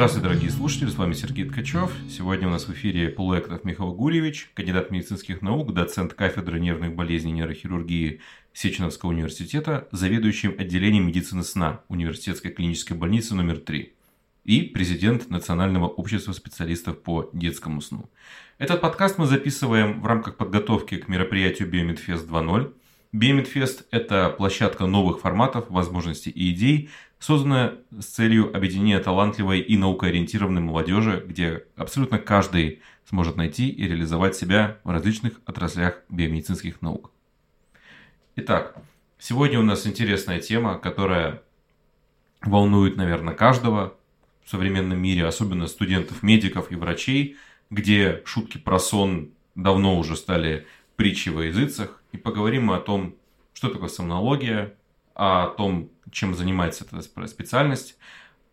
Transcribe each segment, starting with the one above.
Здравствуйте, дорогие слушатели, с вами Сергей Ткачев. Сегодня у нас в эфире Полуэктов Михаил Гурьевич, кандидат медицинских наук, доцент кафедры нервных болезней и нейрохирургии Сеченовского университета, заведующим отделением медицины сна Университетской клинической больницы номер 3 и президент Национального общества специалистов по детскому сну. Этот подкаст мы записываем в рамках подготовки к мероприятию Биомедфест 2.0. Биомедфест – это площадка новых форматов, возможностей и идей, созданная с целью объединения талантливой и наукоориентированной молодежи, где абсолютно каждый сможет найти и реализовать себя в различных отраслях биомедицинских наук. Итак, сегодня у нас интересная тема, которая волнует, наверное, каждого в современном мире, особенно студентов, медиков и врачей, где шутки про сон давно уже стали притчей во языцах. И поговорим мы о том, что такое сомнология, о том, чем занимается эта специальность,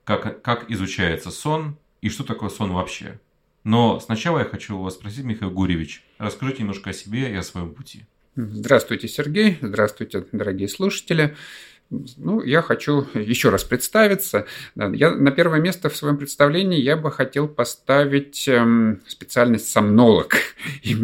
как, как изучается сон и что такое сон вообще. Но сначала я хочу вас спросить, Михаил Гуревич, расскажите немножко о себе и о своем пути. Здравствуйте, Сергей. Здравствуйте, дорогие слушатели. Ну, я хочу еще раз представиться. Я на первое место в своем представлении я бы хотел поставить эм, специальность сомнолог и,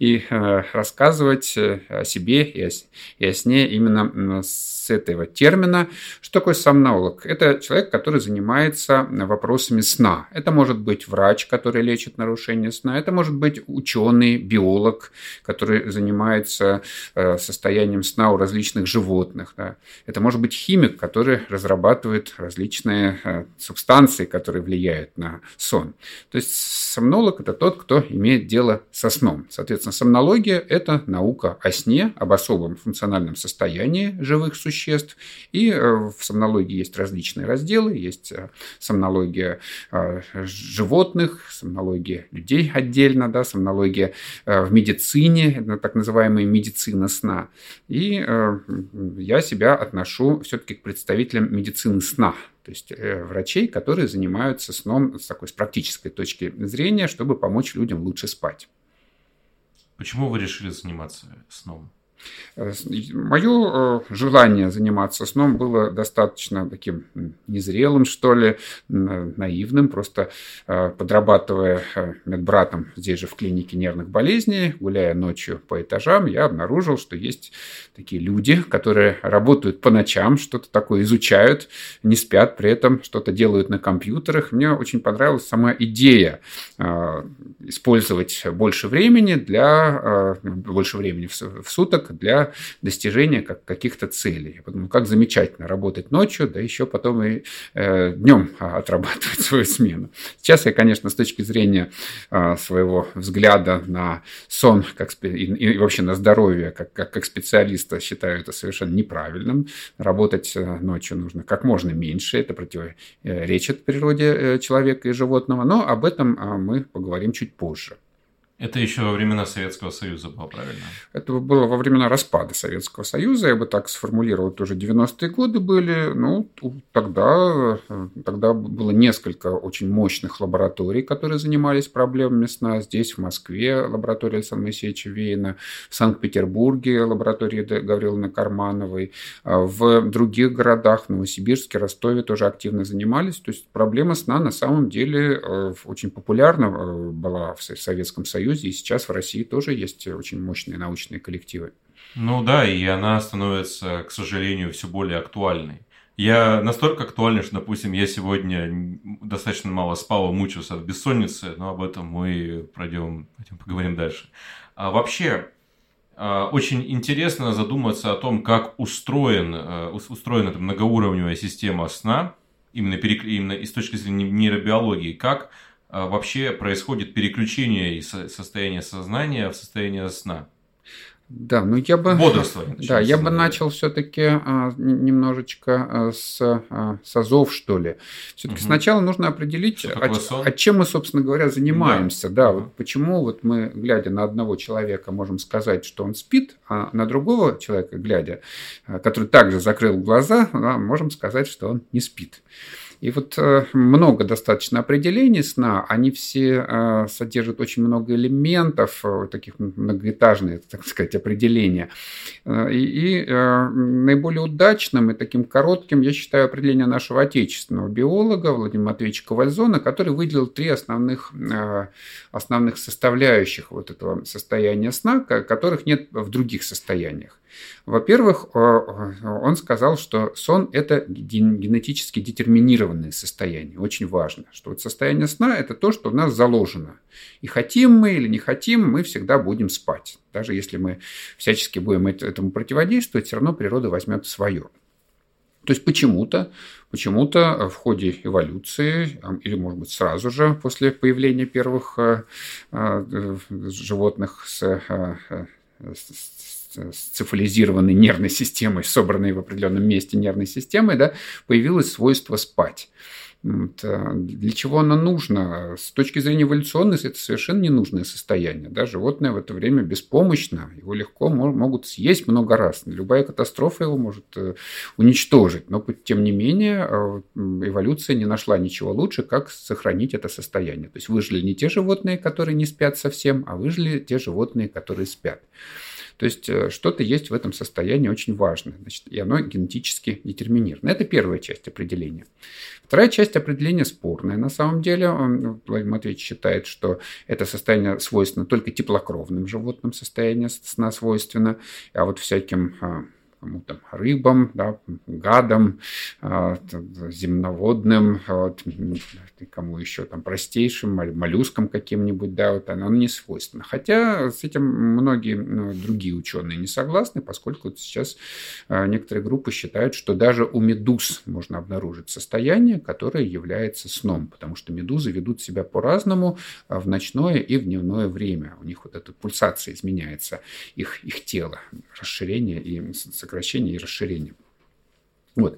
и э, рассказывать э, о себе и о, и о сне именно с этого термина. Что такое сомнолог? Это человек, который занимается вопросами сна. Это может быть врач, который лечит нарушение сна. Это может быть ученый, биолог, который занимается э, состоянием сна у различных животных. Да. Это может быть химик, который разрабатывает различные э, субстанции, которые влияют на сон. То есть сомнолог – это тот, кто имеет дело со сном. Соответственно, сомнология – это наука о сне, об особом функциональном состоянии живых существ. И э, в сомнологии есть различные разделы. Есть э, сомнология животных, сомнология людей отдельно, да, сомнология в медицине, так называемая медицина сна. И я себя отношу все-таки к представителям медицины сна. То есть врачей, которые занимаются сном с такой с практической точки зрения, чтобы помочь людям лучше спать. Почему вы решили заниматься сном? Мое э, желание заниматься сном было достаточно таким незрелым, что ли, наивным, просто э, подрабатывая э, медбратом здесь же в клинике нервных болезней, гуляя ночью по этажам, я обнаружил, что есть такие люди, которые работают по ночам, что-то такое изучают, не спят, при этом что-то делают на компьютерах. Мне очень понравилась сама идея использовать больше времени для больше времени в суток для достижения каких-то целей. Я подумал, как замечательно работать ночью, да еще потом и э, днем отрабатывать свою смену. Сейчас я, конечно, с точки зрения э, своего взгляда на сон как, и, и вообще на здоровье как, как, как специалиста считаю это совершенно неправильным. Работать э, ночью нужно как можно меньше, это противоречит природе э, человека и животного, но об этом мы поговорим чуть позже. Это еще во времена Советского Союза было, правильно? Это было во времена распада Советского Союза, я бы так сформулировал, тоже 90-е годы были. Ну, тогда, тогда было несколько очень мощных лабораторий, которые занимались проблемами сна. Здесь, в Москве, лаборатория Александра Моисеевича Вейна, в Санкт-Петербурге лаборатория Гавриловны Кармановой, а в других городах, в Новосибирске, Ростове тоже активно занимались. То есть проблема сна на самом деле э, очень популярна э, была в Советском Союзе Союзе, и сейчас в России тоже есть очень мощные научные коллективы. Ну да, и она становится, к сожалению, все более актуальной. Я настолько актуальный, что, допустим, я сегодня достаточно мало спал и мучился от бессонницы, но об этом мы пройдем, поговорим дальше. А вообще, а, очень интересно задуматься о том, как устроен, э, устроена эта многоуровневая система сна, именно, именно и с точки зрения нейробиологии, как вообще происходит переключение из состояния сознания в состояние сна. Да, ну я бы... Бодрствование. Да, я бы начал все-таки а, немножечко а, с, а, с азов, что ли. Все-таки угу. сначала нужно определить, о, о чем мы, собственно говоря, занимаемся. Да, да вот почему вот мы, глядя на одного человека, можем сказать, что он спит, а на другого человека, глядя, а, который также закрыл глаза, можем сказать, что он не спит. И вот э, много достаточно определений сна, они все э, содержат очень много элементов, э, таких многоэтажные, так сказать, определения. И, и наиболее удачным и таким коротким я считаю определение нашего отечественного биолога Владимира Матвеевича Ковальзона, который выделил три основных, основных составляющих вот этого состояния сна, которых нет в других состояниях. Во-первых, он сказал, что сон – это генетически детерминированное состояние. Очень важно, что вот состояние сна – это то, что у нас заложено. И хотим мы или не хотим, мы всегда будем спать. Даже если мы всячески будем этому противодействовать, все равно природа возьмет свое. То есть почему-то, почему-то в ходе эволюции, или, может быть, сразу же после появления первых э, э, животных с, э, с цифализированной нервной системой, собранной в определенном месте нервной системой, да, появилось свойство спать. Вот. Э, для чего оно нужно? С точки зрения эволюционной, это совершенно ненужное состояние. Да? Животное в это время беспомощно, его легко могут съесть много раз. Любая катастрофа его может э, уничтожить. Но, тем не менее, э, эволюция не нашла ничего лучше, как сохранить это состояние. То есть выжили не те животные, которые не спят совсем, а выжили те животные, которые спят. То есть э, что-то есть в этом состоянии очень важное, значит, и оно генетически детерминировано. Это первая часть определения. Вторая часть определения спорная. На самом деле, Владимир Матвеевич считает, что это состояние свойственно только теплокровным животным, состояние сна свойственно, а вот всяким а, кому там рыбам, да, гадам, а, земноводным, вот, кому еще там простейшим, моллюскам каким-нибудь, да, вот оно не свойственно. Хотя с этим многие ну, другие ученые не согласны, поскольку сейчас а, некоторые группы считают, что даже у медуз можно обнаружить состояние, которое является сном, потому что медузы ведут себя по-разному а, в ночное и в дневное время. У них вот эта пульсация изменяется, их, их тело, расширение и сокращение и расширение. Вот.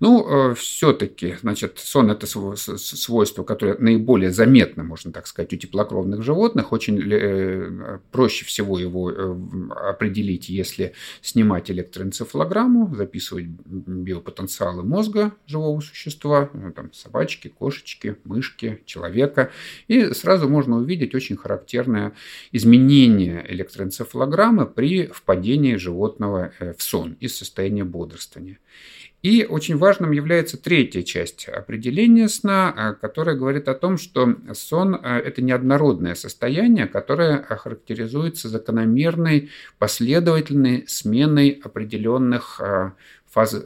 Ну, э, все-таки, значит, сон – это свойство, которое наиболее заметно, можно так сказать, у теплокровных животных. Очень э, проще всего его э, определить, если снимать электроэнцефалограмму, записывать биопотенциалы мозга живого существа, там, собачки, кошечки, мышки, человека. И сразу можно увидеть очень характерное изменение электроэнцефалограммы при впадении животного в сон из состояния бодрствования. И очень важным является третья часть определения сна, э, которая говорит о том, что сон э, – это неоднородное состояние, которое характеризуется закономерной последовательной сменой определенных э, фаз,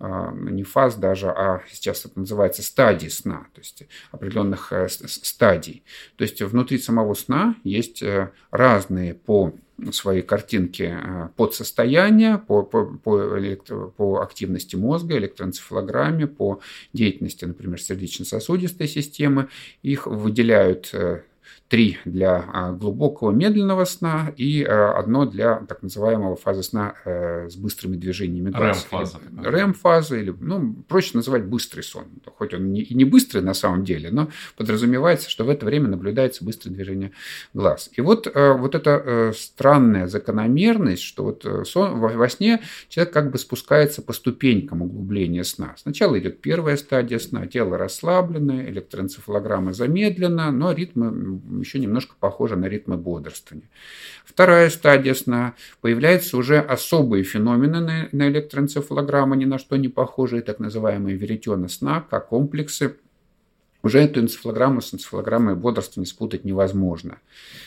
не фаз даже, а сейчас это называется стадий сна, то есть определенных стадий. То есть внутри самого сна есть разные по свои картинки э, под состояние, по, по, по, электро, по активности мозга, электроэнцефалограмме, по деятельности, например, сердечно-сосудистой системы. Их выделяют э, три для а, глубокого медленного сна и а, одно для так называемого фазы сна э, с быстрыми движениями глаз. РЭМ-фаза. РЭМ-фаза, или, ну, проще называть быстрый сон. Хоть он не, и не быстрый на самом деле, но подразумевается, что в это время наблюдается быстрое движение глаз. И вот, э, вот эта э, странная закономерность, что вот сон, во сне человек как бы спускается по ступенькам углубления сна. Сначала идет первая стадия сна, тело расслабленное, электроэнцефалограмма замедлена, но ритмы еще немножко похоже на ритмы бодрствования. Вторая стадия сна. Появляются уже особые феномены на, на электроэнцефалограмму, ни на что не похожие, так называемые веретена сна, как комплексы уже эту энцефалограмму с энцефалограммой бодрствования спутать невозможно.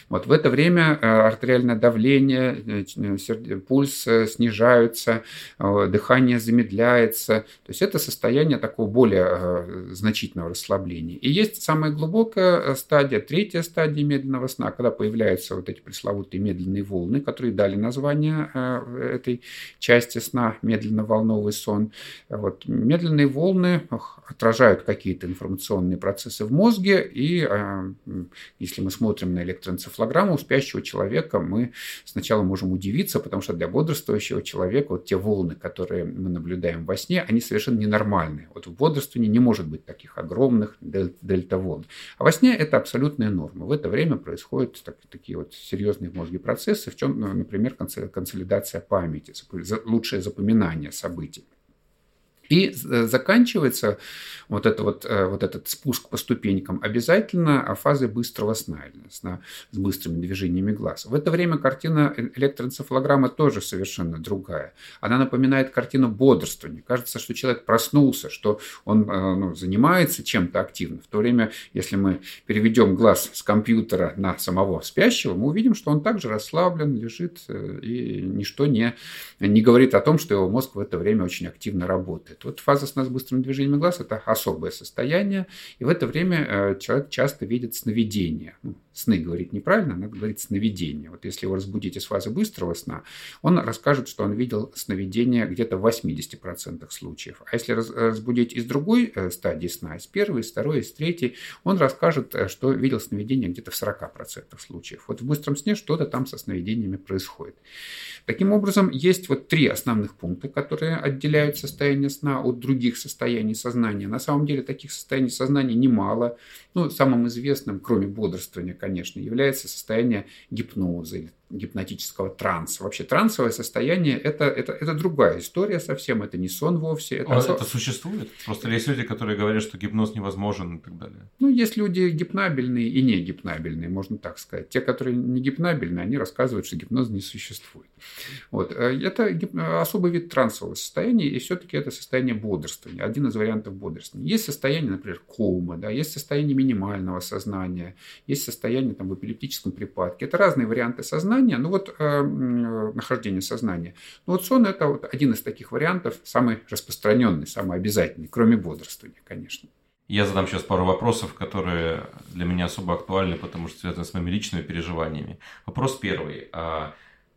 Вот в это время э, артериальное давление, э, пульс э, снижаются, дыхание замедляется. То есть это состояние такого более значительного расслабления. И есть самая глубокая стадия, третья стадия медленного сна, когда появляются вот эти пресловутые медленные волны, которые дали название этой части сна, медленно-волновый сон. Вот. Медленные волны отражают какие-то информационные процессы в мозге, и а, если мы смотрим на электроэнцефалограмму у спящего человека, мы сначала можем удивиться, потому что для бодрствующего человека вот те волны, которые мы наблюдаем во сне, они совершенно ненормальные. Вот в бодрствовании не может быть таких огромных дельта-волн. А во сне это абсолютная норма. В это время происходят так, такие вот серьезные в мозге процессы, в чем, например, консолидация памяти, лучшее запоминание событий. И заканчивается вот, это вот, вот этот спуск по ступенькам обязательно фазой быстрого сна, сна с быстрыми движениями глаз. В это время картина электроэнцефалограммы тоже совершенно другая. Она напоминает картину бодрствования. Кажется, что человек проснулся, что он ну, занимается чем-то активно. В то время, если мы переведем глаз с компьютера на самого спящего, мы увидим, что он также расслаблен, лежит, и ничто не, не говорит о том, что его мозг в это время очень активно работает работает. Вот фаза сна с быстрым движением глаз – это особое состояние, и в это время э, человек часто видит сновидения. Ну, сны говорить неправильно, надо говорить сновидения. Вот если его разбудить из фазы быстрого сна, он расскажет, что он видел сновидения где-то в 80% случаев. А если разбудить из другой э, стадии сна, из первой, из второй, из третьей, он расскажет, э, что видел сновидения где-то в 40% случаев. Вот в быстром сне что-то там со сновидениями происходит. Таким образом, есть вот три основных пункта, которые отделяют состояние сна от других состояний сознания. На самом деле таких состояний сознания немало. Ну, самым известным, кроме бодрствования, конечно, является состояние гипноза или гипнотического транса. Вообще трансовое состояние это, это, это другая история совсем, это не сон вовсе. Это, а, это существует? Просто есть люди, которые говорят, что гипноз невозможен и так далее. Ну, есть люди гипнабельные и не гипнабельные, можно так сказать. Те, которые не гипнабельные, они рассказывают, что гипноз не существует. Вот. Э, это особый вид трансового состояния, и все-таки это состояние бодрствования, один из вариантов бодрствования. Есть состояние, например, кома, да, есть состояние минимального сознания, есть состояние там, в эпилептическом припадке. Это разные варианты сознания, сознания, ну вот э, нахождение сознания. Ну вот сон это вот один из таких вариантов, самый распространенный, самый обязательный, кроме бодрствования, конечно. Я задам сейчас пару вопросов, которые для меня особо актуальны, потому что связаны с моими личными переживаниями. Вопрос первый. А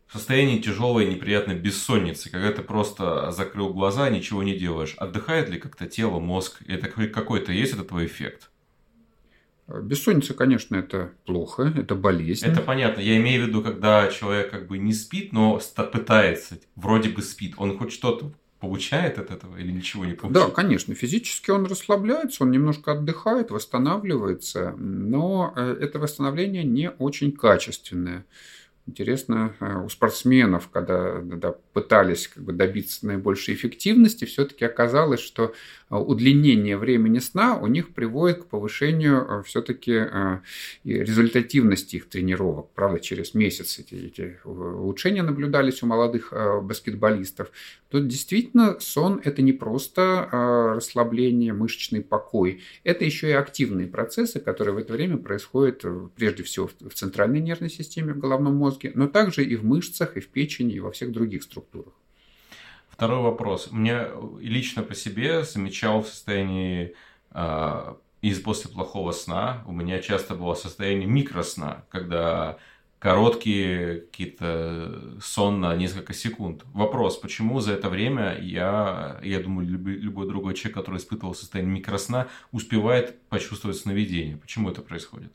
в состоянии тяжелой неприятной бессонницы, когда ты просто закрыл глаза, ничего не делаешь, отдыхает ли как-то тело, мозг? Это какой-то есть это твой эффект? Бессонница, конечно, это плохо, это болезнь. Это понятно. Я имею в виду, когда человек как бы не спит, но пытается, вроде бы спит. Он хоть что-то получает от этого или ничего не получает? Да, конечно. Физически он расслабляется, он немножко отдыхает, восстанавливается, но э, это восстановление не очень качественное. Интересно, э, у спортсменов, когда да, пытались как бы, добиться наибольшей эффективности, все-таки оказалось, что э, удлинение времени сна у них приводит к повышению э, все-таки результативности их тренировок. Правда, через месяц эти, эти улучшения наблюдались у молодых баскетболистов. Тут действительно сон – это не просто расслабление, мышечный покой. Это еще и активные процессы, которые в это время происходят прежде всего в центральной нервной системе, в головном мозге, но также и в мышцах, и в печени, и во всех других структурах. Второй вопрос. Мне лично по себе замечал в состоянии э, из после плохого сна, у меня часто было состояние микросна, когда короткие какие-то сон на несколько секунд. Вопрос, почему за это время я, я думаю, любой, любой другой человек, который испытывал состояние микросна, успевает почувствовать сновидение? Почему это происходит?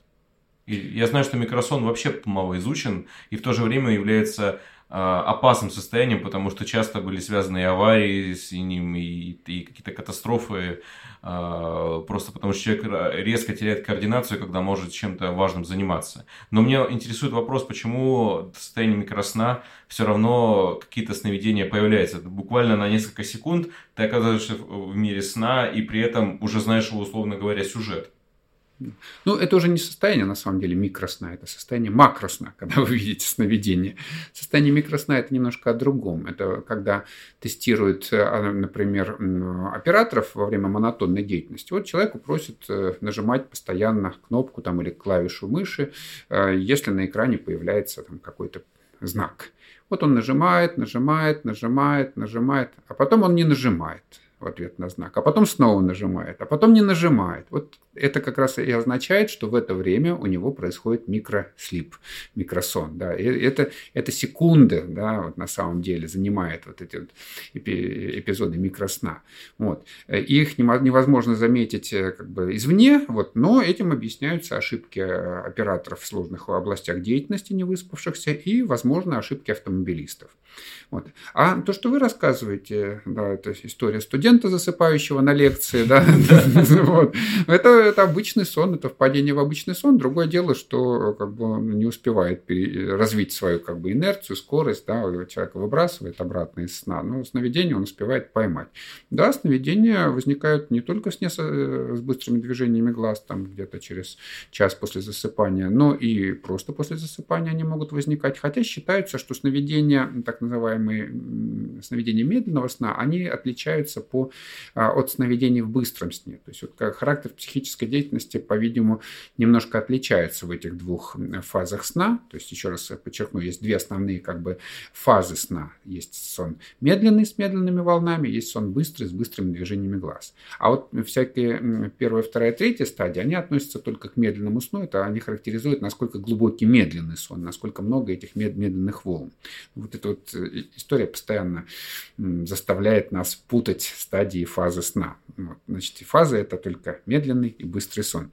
И я знаю, что микросон вообще мало изучен и в то же время является опасным состоянием, потому что часто были связаны и аварии с ним, и, и какие-то катастрофы, а, просто потому что человек резко теряет координацию, когда может чем-то важным заниматься. Но меня интересует вопрос, почему в состоянии микросна все равно какие-то сновидения появляются. Буквально на несколько секунд ты оказываешься в мире сна, и при этом уже знаешь, условно говоря, сюжет. Ну, это уже не состояние, на самом деле, микросна, это состояние макросна, когда вы видите сновидение. Состояние микросна – это немножко о другом. Это когда тестируют, а, например, операторов во время монотонной деятельности. Вот человеку просят э, нажимать постоянно кнопку там, или клавишу мыши, э, если на экране появляется там какой-то знак. Вот он нажимает, нажимает, нажимает, нажимает, а потом он не нажимает в ответ на знак, а потом снова нажимает, а потом не нажимает. Вот это как раз и означает, что в это время у него происходит микрослип, микросон. Да. И это, это секунды да, вот на самом деле занимает вот эти вот эпизоды микросна. Вот. Их невозможно заметить э, как бы извне, вот, но этим объясняются ошибки э, операторов в сложных областях деятельности, не выспавшихся, и, возможно, ошибки автомобилистов. Вот. А то, что вы рассказываете, да, это история студента, студента, засыпающего на лекции, да, это, это обычный сон, это впадение в обычный сон. Другое дело, что как бы он не успевает развить свою как бы инерцию, скорость, да, человек выбрасывает обратно из сна, но сновидение он успевает поймать. Да, сновидения возникают не только с, с быстрыми движениями глаз, там где-то через час после засыпания, но и просто после засыпания они могут возникать, хотя считается, что сновидения, так называемые сновидения медленного сна, они отличаются по, а, от сновидений в быстром сне. То есть вот характер психической деятельности, по-видимому, немножко отличается в этих двух фазах сна. То есть, еще раз подчеркну, есть две основные как бы фазы сна. Есть сон медленный с медленными волнами, есть сон быстрый с быстрыми движениями глаз. А вот всякие первая, вторая, третья стадии, они относятся только к медленному сну. Это они характеризуют, насколько глубокий медленный сон, насколько много этих медленных волн. Вот эта вот э, история постоянно заставляет нас путать стадии фазы сна. Значит, фазы – это только медленный и быстрый сон.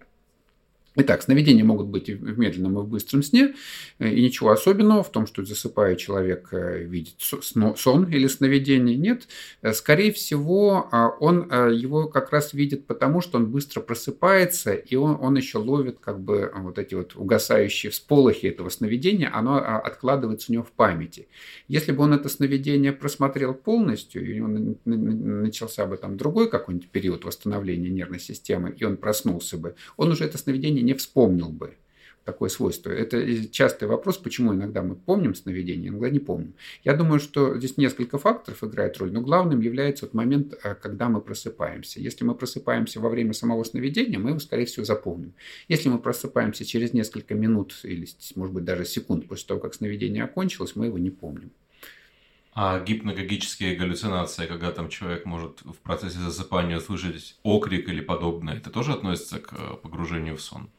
Итак, сновидения могут быть и в медленном, и в быстром сне, э, и ничего особенного в том, что засыпая человек э, видит сон или сновидение. Нет, э, скорее всего, а, он его как раз видит потому, что он быстро просыпается, и он, он еще ловит как бы вот эти вот угасающие всполохи этого сновидения, оно а, откладывается у него в памяти. Если бы он это сновидение просмотрел полностью, и он начался бы там другой какой-нибудь период восстановления нервной системы, и он проснулся бы, он уже это сновидение не вспомнил бы такое свойство. Это частый вопрос, почему иногда мы помним сновидение, иногда не помним. Я думаю, что здесь несколько факторов играет роль, но главным является вот момент, э, когда мы просыпаемся. Если мы просыпаемся во время самого сновидения, мы его, скорее всего, запомним. Если мы просыпаемся через несколько минут или, может быть, даже секунд после того, как сновидение окончилось, мы его не помним. А гипногогические галлюцинации, когда там человек может в процессе засыпания услышать окрик или подобное, это тоже относится к э, погружению в сон?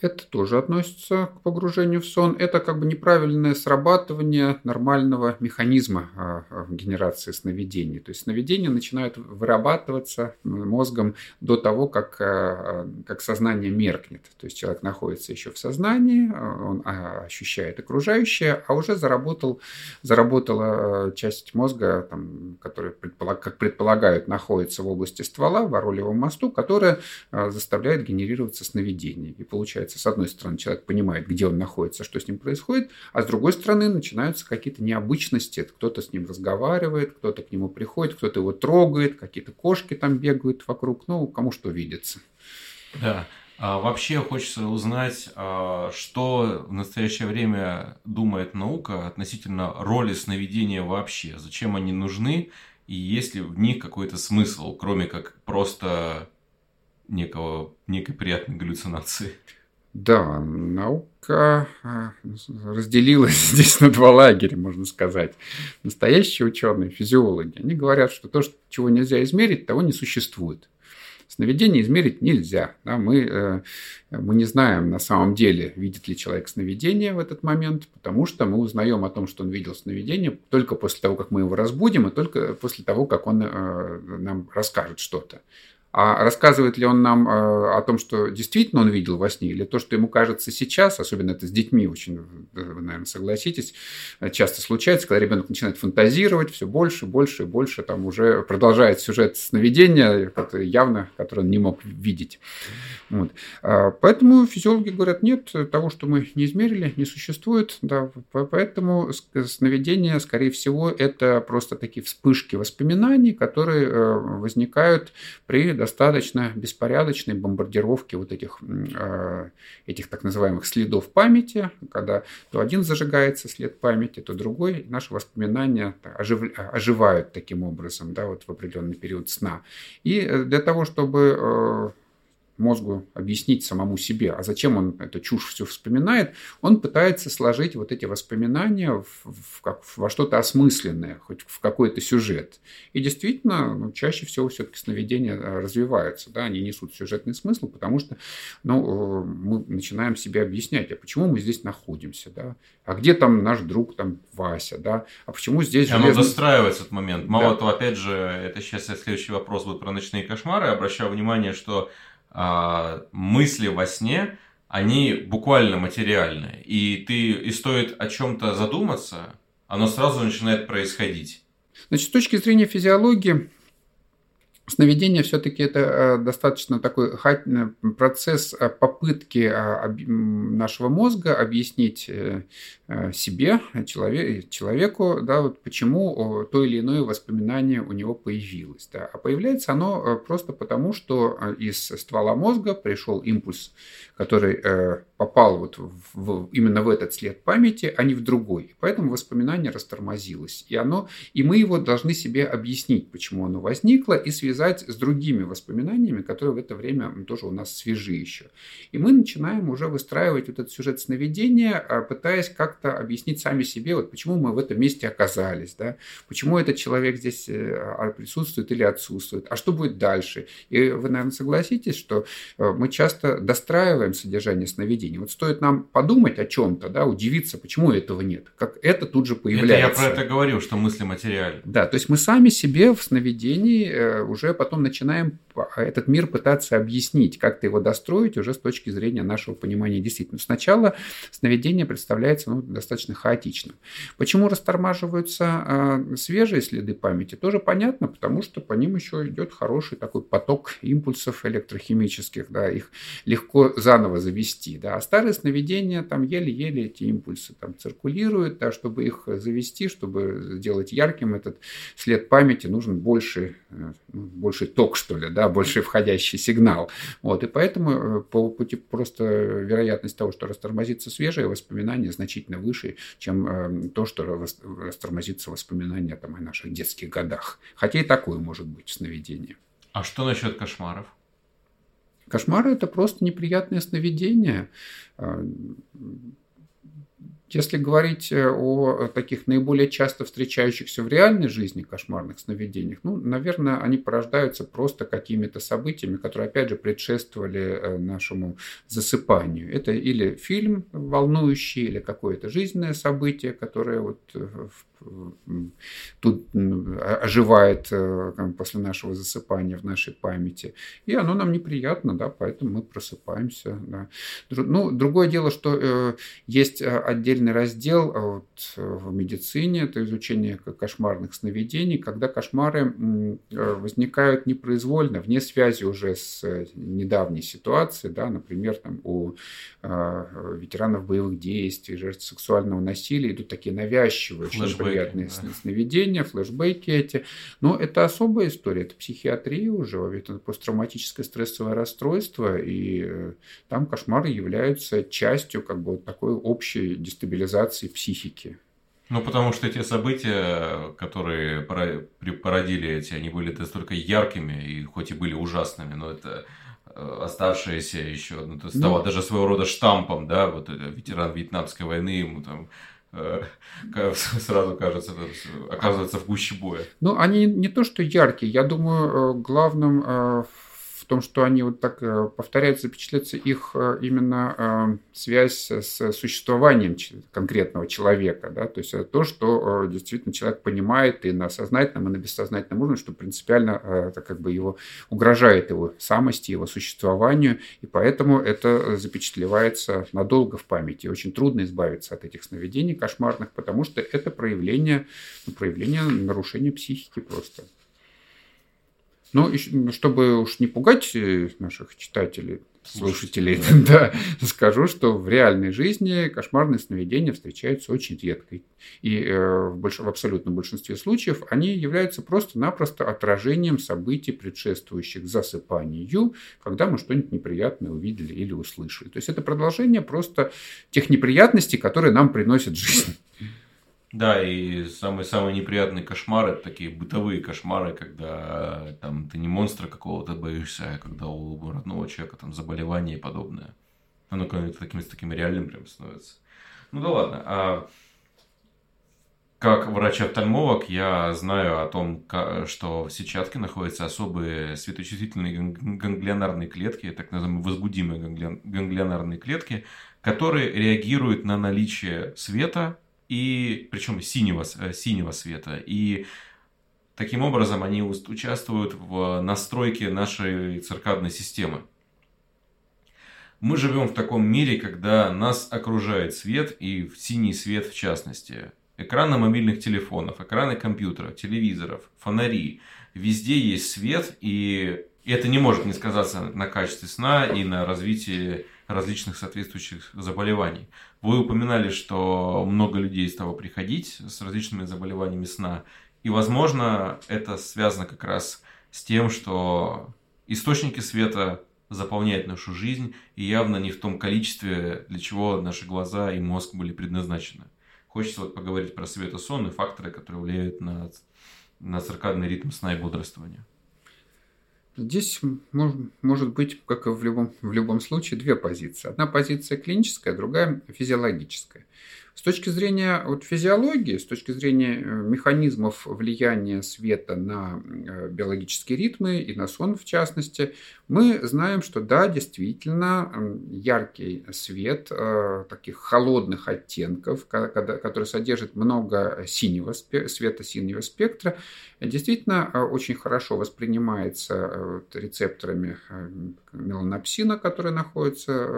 Это тоже относится к погружению в сон. Это как бы неправильное срабатывание нормального механизма а, а, генерации сновидений. То есть сновидения начинают вырабатываться мозгом до того, как, а, как сознание меркнет. То есть человек находится еще в сознании, он ощущает окружающее, а уже заработал, заработала часть мозга, там, которая, как предполагают, находится в области ствола, в оролевом мосту, которая заставляет генерироваться сновидение. И получается получается, с одной стороны, человек понимает, где он находится, что с ним происходит, а с другой стороны, начинаются какие-то необычности. Кто-то с ним разговаривает, кто-то к нему приходит, кто-то его трогает, какие-то кошки там бегают вокруг, ну, кому что видится. Да. А вообще хочется узнать, а, что в настоящее время думает наука относительно роли сновидения вообще. Зачем они нужны и есть ли в них какой-то смысл, кроме как просто некого, некой приятной галлюцинации? Да, наука а, разделилась здесь на два лагеря, можно сказать. Настоящие ученые, физиологи, они говорят, что то, чего нельзя измерить, того не существует. Сновидение измерить нельзя. Да, мы, э, мы не знаем на самом деле, видит ли человек сновидение в этот момент, потому что мы узнаем о том, что он видел сновидение только после того, как мы его разбудим, и только после того, как он э, нам расскажет что-то. А рассказывает ли он нам э, о том, что действительно он видел во сне, или то, что ему кажется сейчас, особенно это с детьми очень, вы, наверное, согласитесь, часто случается, когда ребенок начинает фантазировать все больше, больше и больше, там уже продолжает сюжет сновидения, который явно, который он не мог видеть. Вот. А, поэтому физиологи говорят, нет, того, что мы не измерили, не существует. Да, поэтому сновидения, скорее всего, это просто такие вспышки воспоминаний, которые э, возникают при достаточно беспорядочной бомбардировке вот этих, э, этих так называемых следов памяти, когда то один зажигается след памяти, то другой, наши воспоминания ожив, оживают таким образом да, вот в определенный период сна. И э, для того, чтобы мозгу объяснить самому себе, а зачем он эту чушь все вспоминает, он пытается сложить вот эти воспоминания в, в, как, во что-то осмысленное, хоть в какой-то сюжет. И действительно, ну, чаще всего все-таки сновидения э, развиваются, да, они несут сюжетный смысл, потому что ну, э, мы начинаем себе объяснять, а почему мы здесь находимся, да, а где там наш друг, там, Вася, да, а почему здесь... Железный... Оно достраивается этот момент. Мало да. того, опять же, это сейчас следующий вопрос будет про ночные кошмары, обращаю внимание, что мысли во сне, они буквально материальные. И ты и стоит о чем-то задуматься, оно сразу начинает происходить. Значит, с точки зрения физиологии, Сновидение все-таки это э, достаточно такой процесс э, попытки а, нашего мозга объяснить э, себе, человеку, да, вот почему то или иное воспоминание у него появилось. Да. А появляется оно просто потому, что из ствола мозга пришел импульс, который попал вот в, именно в этот след памяти, а не в другой. Поэтому воспоминание растормозилось. И, оно, и мы его должны себе объяснить, почему оно возникло, и связать с другими воспоминаниями, которые в это время тоже у нас свежи еще. И мы начинаем уже выстраивать вот этот сюжет сновидения, а, пытаясь как-то объяснить сами себе, вот почему мы в этом месте оказались, да? почему этот человек здесь э, а, присутствует или отсутствует, а что будет дальше. И вы, наверное, согласитесь, что э, мы часто достраиваем сновидения сновидений. Вот стоит нам подумать о чем-то, да, удивиться, почему этого нет, как это тут же появляется. Это я про это говорил, что мысли материальны. Да, то есть мы сами себе в сновидении э, уже потом начинаем этот мир пытаться объяснить, как-то его достроить уже с точки зрения нашего понимания действительно. Сначала сновидение представляется ну, достаточно хаотичным. Почему растормаживаются э, свежие следы памяти, тоже понятно, потому что по ним еще идет хороший такой поток импульсов электрохимических, да, их легко заново завести. Да. А старые сновидения там еле-еле эти импульсы там циркулируют, да, чтобы их завести, чтобы сделать ярким этот след памяти, нужен больше, э, ну, больше ток, что ли, да, больше входящий сигнал. Вот, и поэтому э, по пути просто вероятность того, что растормозится свежее воспоминание, значительно выше, чем э, то, что растормозится воспоминание там, о наших детских годах. Хотя и такое может быть сновидение. А что насчет кошмаров? Кошмары – это просто неприятное сновидение. Если говорить э, о таких наиболее часто встречающихся в реальной жизни кошмарных сновидениях, ну, наверное, они порождаются просто какими-то событиями, которые, опять же, предшествовали э, нашему засыпанию. Это или фильм волнующий, или какое-то жизненное событие, которое вот э, тут оживает после нашего засыпания в нашей памяти. И оно нам неприятно, да, поэтому мы просыпаемся. Да. Ну, другое дело, что есть отдельно отдельный раздел вот, э, в медицине, это изучение кошмарных сновидений, когда кошмары э, возникают непроизвольно, вне связи уже с э, недавней ситуацией, да, например, там, у ветеранов боевых действий, жертв сексуального насилия идут такие навязчивые, очень приятные да. сновидения, флешбеки эти. Но это особая история, это психиатрия уже, это посттравматическое стрессовое расстройство, и там кошмары являются частью как бы вот такой общей дистрибуции стабилизации психики. Ну, потому что те события, которые породили эти, они были настолько яркими, и хоть и были ужасными, но это э, оставшиеся еще, ну, то стало ну, даже своего рода штампом, да, вот ветеран Вьетнамской войны, ему там э, сразу кажется, оказывается в гуще боя. Ну, они не то, что яркие, я думаю, э, главным том, что они вот так э, повторяют, запечатляется их э, именно э, связь с существованием конкретного человека. Да? То есть это то, что действительно человек понимает и на сознательном, и на бессознательном уровне, что принципиально это как бы его угрожает его самости, его существованию, и поэтому это запечатлевается надолго в памяти. Очень трудно избавиться от этих сновидений кошмарных, потому что это проявление, ну, проявление нарушения психики просто. Ну, чтобы уж не пугать э, наших читателей, слушателей, да, скажу, что в реальной жизни кошмарные сновидения встречаются очень редко. И э, в, больш... в абсолютном большинстве случаев они являются просто-напросто отражением событий, предшествующих засыпанию, когда мы что-нибудь неприятное увидели или услышали. То есть это продолжение просто тех неприятностей, которые нам приносит жизнь. Да, и самые-самые неприятные кошмары, это такие бытовые кошмары, когда там ты не монстра какого-то боишься, а когда у родного человека там заболевание и подобное. Оно как-то таким, таким реальным прям становится. Ну да ладно. А как врач-офтальмолог я знаю о том, что в сетчатке находятся особые светочувствительные ганглионарные клетки, так называемые возбудимые ганглионарные клетки, которые реагируют на наличие света и причем синего, э, синего света. И таким образом они участвуют в настройке нашей циркадной системы. Мы живем в таком мире, когда нас окружает свет, и синий свет в частности. Экраны мобильных телефонов, экраны компьютеров, телевизоров, фонари. Везде есть свет, и это не может не сказаться на качестве сна и на развитии различных соответствующих заболеваний. Вы упоминали, что много людей стало приходить с различными заболеваниями сна. И, возможно, это связано как раз с тем, что источники света заполняют нашу жизнь и явно не в том количестве, для чего наши глаза и мозг были предназначены. Хочется вот поговорить про светосон и факторы, которые влияют на, на циркадный ритм сна и бодрствования. Здесь может быть, как и в любом, в любом случае, две позиции. Одна позиция клиническая, другая физиологическая. С точки зрения вот, физиологии, с точки зрения э, механизмов влияния света на э, биологические ритмы и на сон в частности, мы знаем, что да, действительно, яркий свет э, таких холодных оттенков, который содержит много синего света, синего спектра, действительно очень хорошо воспринимается рецепторами меланопсина, которые находятся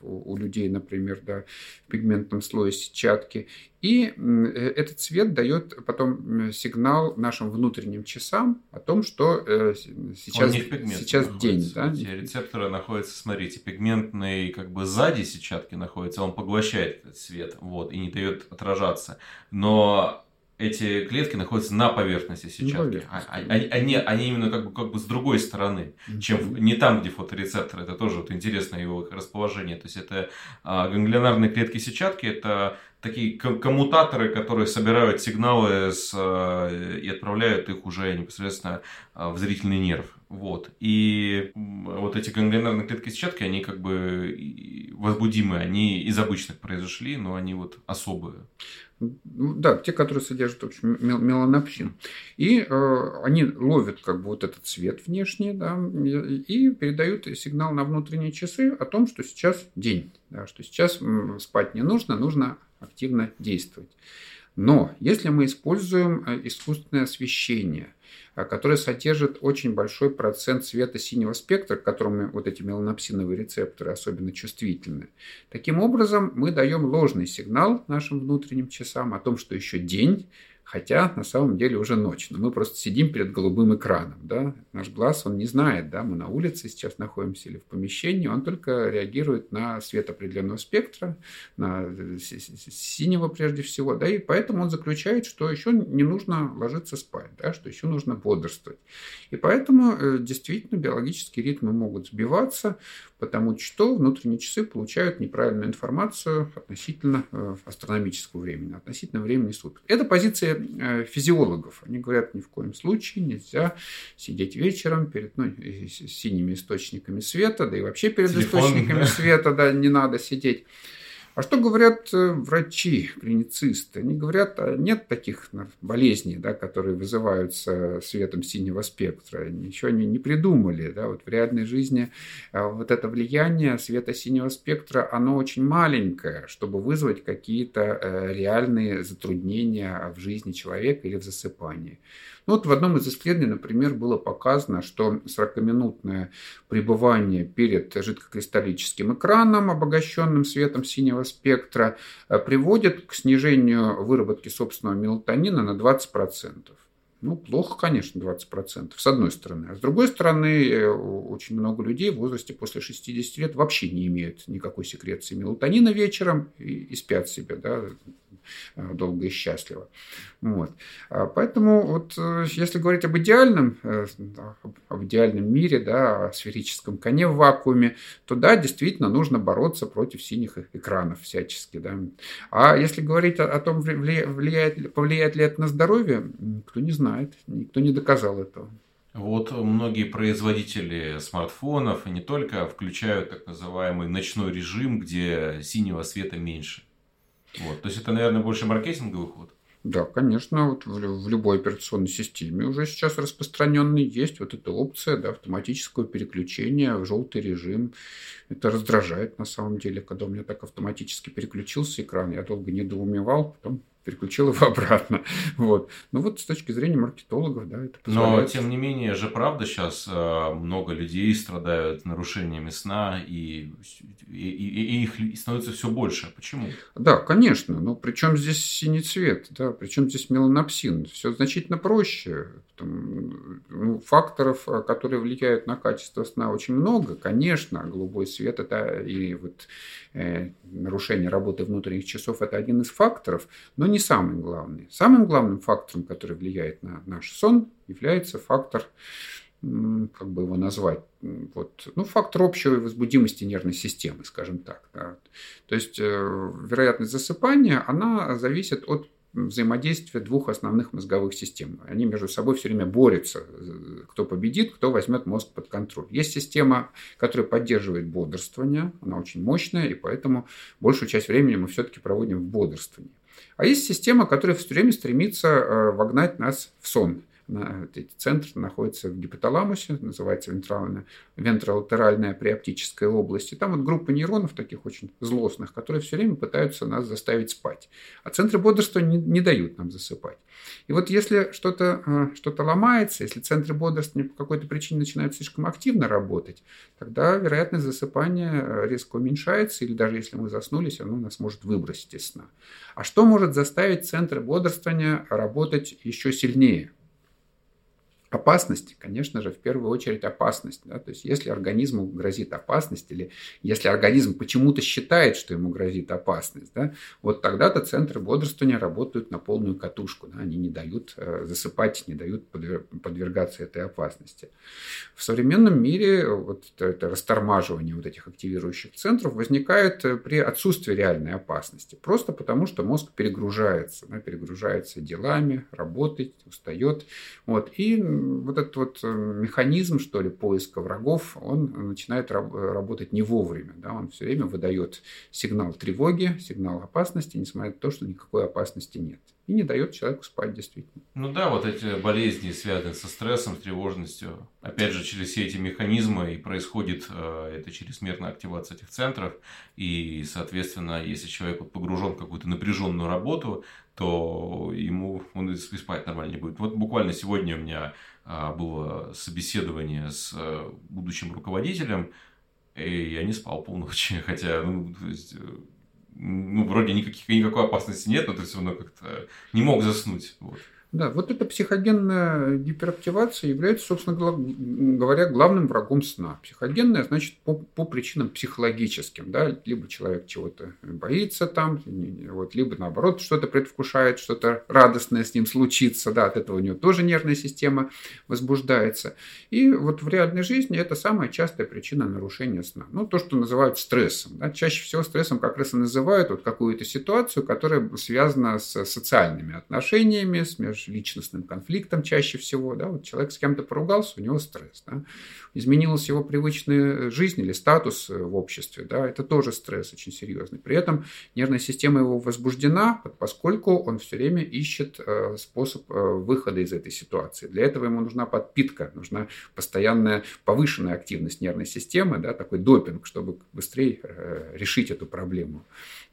у людей, например, да, в пигментном слое слоя сетчатки. И э, этот цвет дает потом сигнал нашим внутренним часам о том, что э, сейчас, сейчас день. Да? Эти рецепторы находятся, смотрите, пигментный как бы сзади сетчатки находится, он поглощает этот свет вот, и не дает отражаться. Но эти клетки находятся на поверхности сетчатки. А, а, они, они, они именно как бы, как бы с другой стороны, чем не там, где фоторецептор. Это тоже вот интересное его расположение. То есть это а, ганглионарные клетки сетчатки, это такие коммутаторы, которые собирают сигналы с, а, и отправляют их уже непосредственно а, в зрительный нерв. Вот. И вот эти ганглионарные клетки сетчатки, они как бы возбудимые, они из обычных произошли, но они вот особые. Да, те, которые содержат в общем, меланопсин. И э, они ловят как бы вот этот цвет внешний, да, и передают сигнал на внутренние часы о том, что сейчас день, да, что сейчас спать не нужно, нужно активно действовать. Но если мы используем э, искусственное освещение, э, которое содержит очень большой процент света синего спектра, к которому вот эти меланопсиновые рецепторы особенно чувствительны, таким образом мы даем ложный сигнал нашим внутренним часам о том, что еще день, Хотя на самом деле уже ночь. Но мы просто сидим перед голубым экраном. Да? Наш глаз, он не знает, да, мы на улице сейчас находимся или в помещении, он только реагирует на свет определенного спектра, на синего прежде всего. Да? И поэтому он заключает, что еще не нужно ложиться спать, да? что еще нужно бодрствовать. И поэтому э, действительно биологические ритмы могут сбиваться, потому что внутренние часы получают неправильную информацию относительно э, астрономического времени, относительно времени суток. Это позиция э, физиологов. Они говорят, ни в коем случае нельзя сидеть вечером перед ну, синими источниками света, да и вообще перед Телефон, источниками да. света да, не надо сидеть. А что говорят э, врачи, клиницисты? Они говорят, а нет таких болезней, да, которые вызываются светом синего спектра. Ничего они не придумали. Да? Вот в реальной жизни а, вот это влияние света синего спектра, оно очень маленькое, чтобы вызвать какие-то э, реальные затруднения в жизни человека или в засыпании. Ну, вот в одном из исследований, например, было показано, что 40-минутное пребывание перед жидкокристаллическим экраном, обогащенным светом синего спектра, э, приводит к снижению выработки собственного мелатонина на 20%. Ну, плохо, конечно, 20%, с одной стороны. А с другой стороны, э, очень много людей в возрасте после 60 лет вообще не имеют никакой секреции мелатонина вечером и, и спят себе, да, Э, долго и счастливо. Вот. А поэтому вот э, если говорить об идеальном, об идеальном мире, да, о сферическом коне в вакууме, то да, действительно нужно бороться против синих экранов всячески. Да. А если говорить о, том, влияет, повлияет ли это на здоровье, никто не знает, никто не доказал этого. Вот многие производители смартфонов и не только включают так называемый ночной режим, где синего света меньше. Вот. То есть это, наверное, больше маркетинговый ход. Да, конечно, вот в, в любой операционной системе уже сейчас распространенный есть вот эта опция да, автоматического переключения в желтый режим. Это раздражает на самом деле, когда у меня так автоматически переключился экран, я долго недоумевал, потом переключил его обратно. Вот. Ну вот с точки зрения маркетологов, да, это позволяет... Но, тем не менее, же правда сейчас э, много людей страдают нарушениями сна, и, и, и, и их становится все больше. Почему? Да, конечно. Но причем здесь синий цвет, да, причем здесь меланопсин. Все значительно проще. Там, ну, факторов, э, которые влияют на качество сна, очень много. Конечно, голубой свет это и вот э, нарушение работы внутренних часов это один из факторов, но не самый главный. Самым главным фактором, который влияет на наш сон, является фактор, как бы его назвать, вот, ну, фактор общей возбудимости нервной системы, скажем так. Да. То есть э, вероятность засыпания, она зависит от взаимодействия двух основных мозговых систем. Они между собой все время борются, кто победит, кто возьмет мозг под контроль. Есть система, которая поддерживает бодрствование, она очень мощная, и поэтому большую часть времени мы все-таки проводим в бодрствовании. А есть система, которая все время стремится э, вогнать нас в сон. Эти центры находятся в гипоталамусе, называется вентролатеральная приоптическая область. И там вот группа нейронов таких очень злостных, которые все время пытаются нас заставить спать. А центры бодрствования не, не дают нам засыпать. И вот если что-то э, что ломается, если центры бодрствования по какой-то причине начинают слишком активно работать, тогда вероятность засыпания э, резко уменьшается, или даже если мы заснулись, оно нас может выбросить из сна. А что может заставить центры бодрствования работать еще сильнее? Опасность, конечно же, в первую очередь опасность. Да? То есть, если организму грозит опасность, или если организм почему-то считает, что ему грозит опасность, да, вот тогда-то центры бодрствования работают на полную катушку. Да? Они не дают э, засыпать, не дают подвергаться этой опасности. В современном мире вот это растормаживание вот этих активирующих центров возникает э, при отсутствии реальной опасности. Просто потому, что мозг перегружается. Да? Перегружается делами, работает, устает. Вот. И вот этот вот э, механизм, что ли, поиска врагов, он начинает работать не вовремя. Да? Он все время выдает сигнал тревоги, сигнал опасности, несмотря на то, что никакой опасности нет. И не дает человеку спать действительно. Ну да, вот эти болезни связаны со стрессом, с тревожностью. Опять же, через все эти механизмы и происходит э, это чрезмерная активация этих центров. И, соответственно, если человек погружен в какую-то напряженную работу, то ему он и спать нормально не будет. Вот буквально сегодня у меня было собеседование с э, будущим руководителем, и я не спал полночи, хотя, ну, то есть, э, ну, вроде никаких, никакой опасности нет, но ты все равно как-то не мог заснуть. Вот. Да, вот эта психогенная гиперактивация является, собственно говоря, главным врагом сна. Психогенная, значит, по, по причинам психологическим. Да? Либо человек чего-то боится там, вот, либо наоборот что-то предвкушает, что-то радостное с ним случится. Да, от этого у него тоже нервная система возбуждается. И вот в реальной жизни это самая частая причина нарушения сна. Ну, то, что называют стрессом. Да? Чаще всего стрессом как раз и называют вот какую-то ситуацию, которая связана с социальными отношениями, с между межличностным конфликтом чаще всего. Да? Вот человек с кем-то поругался, у него стресс. Да? Изменилась его привычная жизнь или статус э, в обществе. Да? Это тоже стресс очень серьезный. При этом нервная система его возбуждена, поскольку он все время ищет э, способ э, выхода из этой ситуации. Для этого ему нужна подпитка, нужна постоянная повышенная активность нервной системы, да? такой допинг, чтобы быстрее решить эту проблему.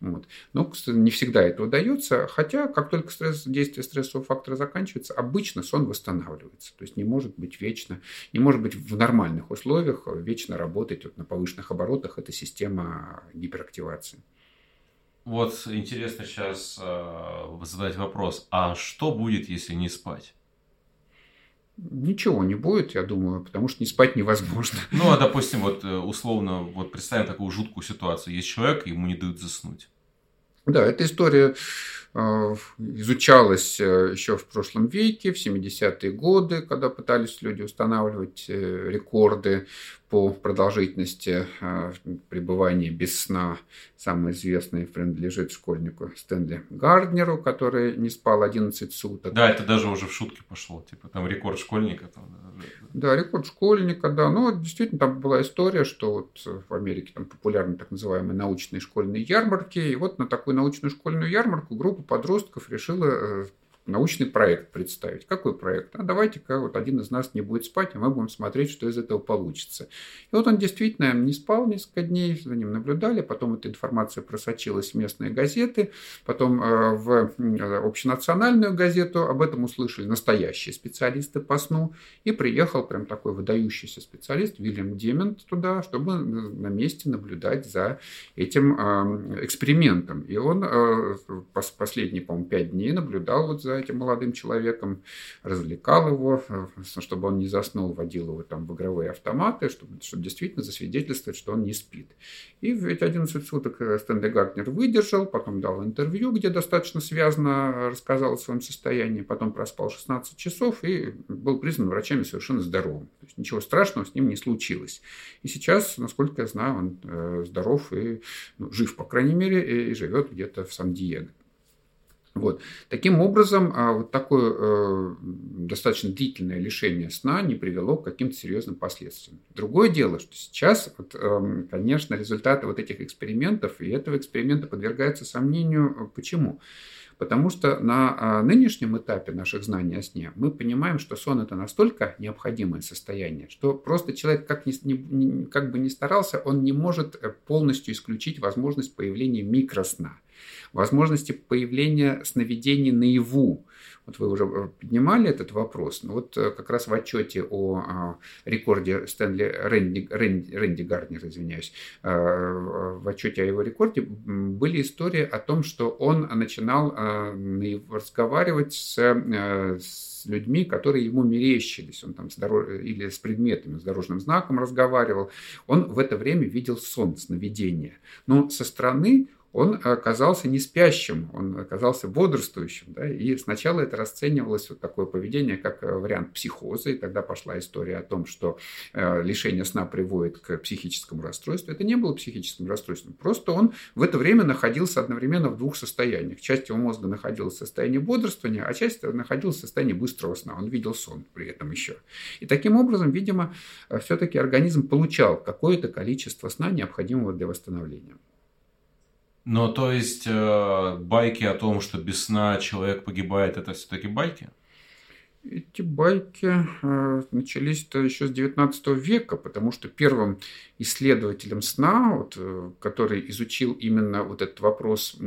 Вот. Но не всегда это удается, хотя как только стресс, действие стрессового фактора заканчивается, обычно сон восстанавливается. То есть не может быть вечно, не может быть в нормальных условиях вечно работать вот на повышенных оборотах эта система гиперактивации. Вот интересно сейчас э, задать вопрос, а что будет, если не спать? Ничего не будет, я думаю, потому что не спать невозможно. Ну, а допустим, вот э, условно, вот представим такую жуткую ситуацию. Есть человек, ему не дают заснуть. Да, эта история э, изучалась э, еще в прошлом веке, в 70-е годы, когда пытались люди устанавливать рекорды по продолжительности э, пребывания без сна. Самый известный принадлежит школьнику Стэнли Гарднеру, который не спал 11 суток. Да, это даже уже в шутки пошло. Типа там рекорд школьника. Там, да. рекорд школьника, да. Но действительно там была история, что вот в Америке там популярны так называемые научные школьные ярмарки. И вот на такую научную школьную ярмарку группа подростков решила э, научный проект представить. Какой проект? А давайте-ка вот один из нас не будет спать, а мы будем смотреть, что из этого получится. И вот он действительно не спал несколько дней, за ним наблюдали, потом эта информация просочилась в местные газеты, потом э, в общенациональную газету, об этом услышали настоящие специалисты по сну, и приехал прям такой выдающийся специалист Вильям Демент туда, чтобы на месте наблюдать за этим э, экспериментом. И он э, последние, по-моему, пять дней наблюдал вот за этим молодым человеком, развлекал его, чтобы он не заснул, водил его там в игровые автоматы, чтобы, чтобы действительно засвидетельствовать, что он не спит. И в эти 11 суток Стэнли Гартнер выдержал, потом дал интервью, где достаточно связано рассказал о своем состоянии, потом проспал 16 часов и был признан врачами совершенно здоровым. То есть ничего страшного с ним не случилось. И сейчас, насколько я знаю, он э, здоров и ну, жив, по крайней мере, и живет где-то в Сан-Диего. Вот. Таким образом, а, вот такое э, достаточно длительное лишение сна не привело к каким-то серьезным последствиям. Другое дело, что сейчас, вот, э, конечно, результаты вот этих экспериментов и этого эксперимента подвергаются сомнению. Почему? Потому что на а, нынешнем этапе наших знаний о сне мы понимаем, что сон это настолько необходимое состояние, что просто человек как, ни, как бы ни старался, он не может э, полностью исключить возможность появления микросна возможности появления сновидений наяву. Вот вы уже э, поднимали этот вопрос. Но вот э, как раз в отчете о а, рекорде Стэнли Рэнди, Рэнди, Рэнди Гарнер, извиняюсь, э, в отчете о его рекорде были истории о том, что он начинал разговаривать с, с людьми, которые ему мерещились. Он там с дорож... или с предметами, с дорожным знаком разговаривал. Он в это время видел сон, сновидение. Но со стороны он оказался не спящим, он оказался бодрствующим. Да? И сначала это расценивалось вот такое поведение как э, вариант психоза, и тогда пошла история о том, что э, лишение сна приводит к психическому расстройству. Это не было психическим расстройством, просто он в это время находился одновременно в двух состояниях. Часть его мозга находилась в состоянии бодрствования, а часть находилась в состоянии быстрого сна. Он видел сон при этом еще. И таким образом, видимо, все-таки организм получал какое-то количество сна, необходимого для восстановления. Но то есть э, байки о том, что без сна человек погибает, это все-таки байки? Эти байки э, начались-то еще с 19 века, потому что первым исследователем сна, вот, э, который изучил именно вот этот вопрос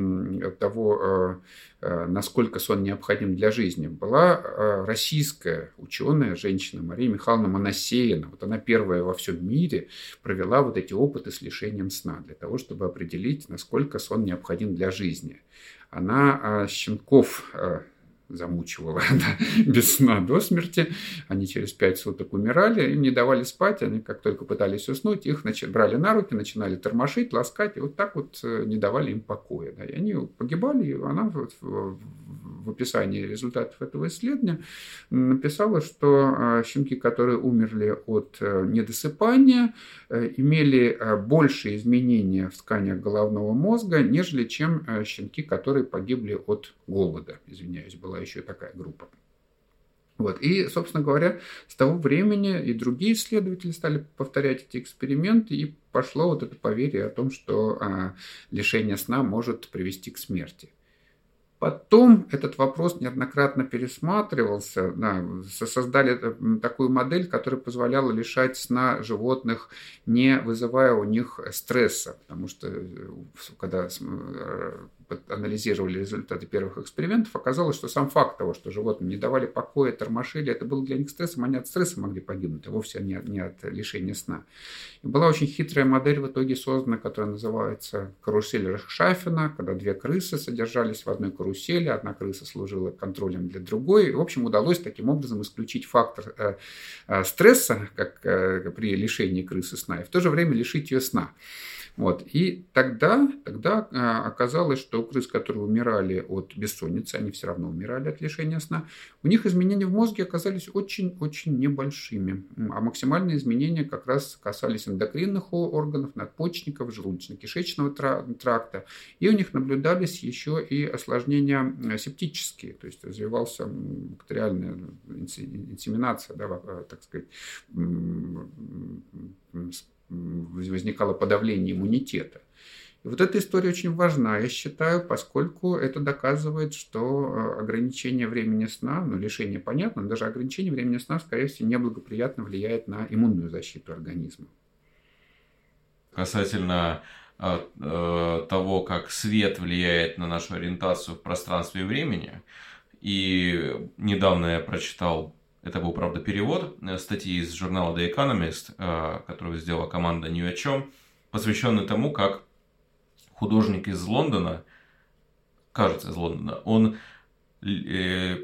того, э, насколько сон необходим для жизни, была российская ученая, женщина Мария Михайловна Моносеина. Вот она первая во всем мире провела вот эти опыты с лишением сна для того, чтобы определить, насколько сон необходим для жизни. Она щенков замучивала да, без сна до смерти. Они через пять суток умирали, им не давали спать. Они как только пытались уснуть, их значит, брали на руки, начинали тормошить, ласкать, и вот так вот э, не давали им покоя. Да. И они погибали, и она вот в, описании результатов этого исследования написала, что э, щенки, которые умерли от э, недосыпания, имели больше изменения в тканях головного мозга, нежели чем щенки, которые погибли от голода. Извиняюсь, была еще такая группа. Вот. И, собственно говоря, с того времени и другие исследователи стали повторять эти эксперименты, и пошло вот это поверье о том, что а, лишение сна может привести к смерти. Потом этот вопрос неоднократно пересматривался. Да, создали такую модель, которая позволяла лишать сна животных, не вызывая у них стресса. Потому что э, когда э, анализировали результаты первых экспериментов, оказалось, что сам факт того, что животным не давали покоя, тормошили, это было для них стрессом, они от стресса могли погибнуть, а вовсе не от, не от лишения сна. И была очень хитрая модель в итоге создана, которая называется карусель Рахшафина, когда две крысы содержались в одной карусели, одна крыса служила контролем для другой. И, в общем, удалось таким образом исключить фактор э, э, стресса, как э, при лишении крысы сна, и в то же время лишить ее сна. Вот. И тогда, тогда а, оказалось, что у крыс, которые умирали от бессонницы, они все равно умирали от лишения сна, у них изменения в мозге оказались очень-очень небольшими. А максимальные изменения как раз касались эндокринных органов, надпочечников, желудочно-кишечного тракта. И у них наблюдались еще и осложнения септические, то есть развивался бактериальная инсеминация, да, так сказать, возникало подавление иммунитета. И вот эта история очень важна, я считаю, поскольку это доказывает, что э, ограничение времени сна, ну, лишение понятно, но даже ограничение времени сна, скорее всего, неблагоприятно влияет на иммунную защиту организма. Касательно э, э, того, как свет влияет на нашу ориентацию в пространстве и времени, и недавно я прочитал это был, правда, перевод статьи из журнала The Economist, которую сделала команда New о чем, посвященный тому, как художник из Лондона, кажется, из Лондона, он э,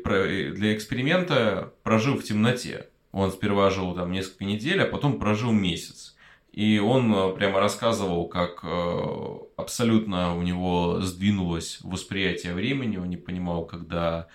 для эксперимента прожил в темноте. Он сперва жил там несколько недель, а потом прожил месяц. И он э, прямо рассказывал, как э, абсолютно у него сдвинулось восприятие времени, он не понимал, когда,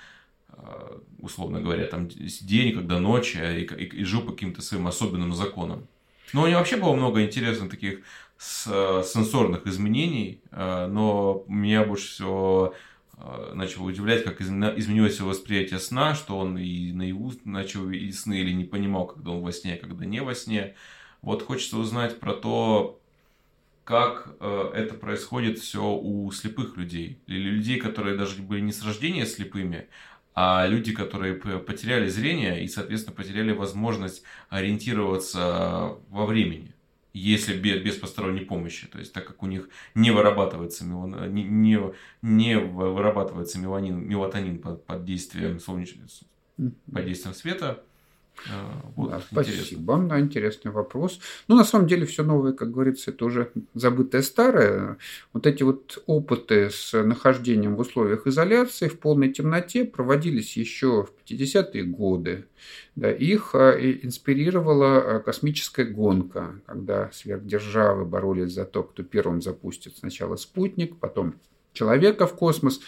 условно говоря, там день, когда ночь, и, и, и жил по каким-то своим особенным законам. Но у него вообще было много интересных таких с, э, сенсорных изменений, э, но меня больше всего э, начало удивлять, как изменилось его восприятие сна, что он и наяву начал и сны или не понимал, когда он во сне, а когда не во сне. Вот хочется узнать про то, как это происходит все у слепых людей. Или людей, которые даже были не с рождения слепыми, а люди, которые потеряли зрение и, соответственно, потеряли возможность ориентироваться во времени если без, без посторонней помощи, то есть так как у них не вырабатывается мелон, не, не, не вырабатывается меланин, мелатонин под, под действием солнечного под действием света, вот, да, спасибо. Да, интересный вопрос. Ну, на самом деле, все новое, как говорится, это уже забытое старое. Вот эти вот опыты с нахождением в условиях изоляции в полной темноте проводились еще в 50-е годы. Да, их а, инспирировала а, космическая гонка, когда сверхдержавы боролись за то, кто первым запустит сначала спутник, потом человека в космос.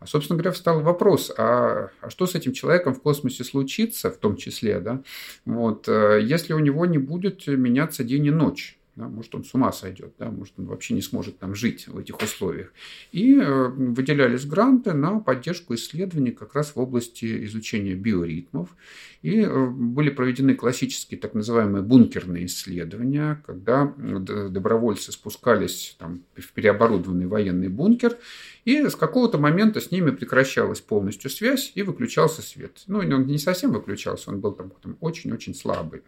А, собственно говоря, встал вопрос, а, а что с этим человеком в космосе случится, в том числе, да, вот, э, если у него не будет меняться день и ночь? Да, может, он с ума сойдет, да, может, он вообще не сможет там жить в этих условиях. И э, выделялись гранты на поддержку исследований как раз в области изучения биоритмов. И э, были проведены классические так называемые бункерные исследования, когда добровольцы спускались там, в переоборудованный военный бункер, и с какого-то момента с ними прекращалась полностью связь и выключался свет. Ну, он не совсем выключался, он был там очень-очень слабый.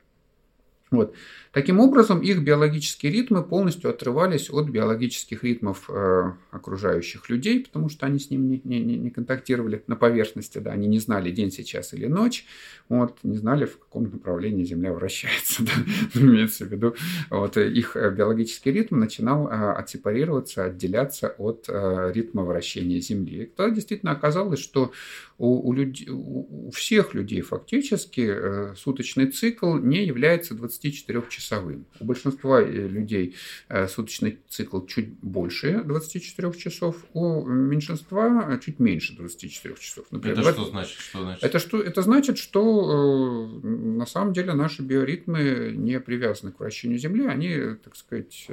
Вот. Таким образом, их биологические ритмы полностью отрывались от биологических ритмов э, окружающих людей, потому что они с ним не, не, не контактировали на поверхности, да, они не знали день сейчас или ночь, вот, не знали, в каком направлении Земля вращается, да, имеется в виду. Вот, их биологический ритм начинал э, отсепарироваться, отделяться от э, ритма вращения Земли. И тогда действительно оказалось, что у, у, люд... у всех людей фактически э, суточный цикл не является 24-часовым. У большинства э, людей э, суточный цикл чуть больше 24 часов, у меньшинства чуть меньше 24 часов. Например, это что значит? Что значит? Это, что, это значит, что на самом деле наши биоритмы не привязаны к вращению Земли, они, так сказать,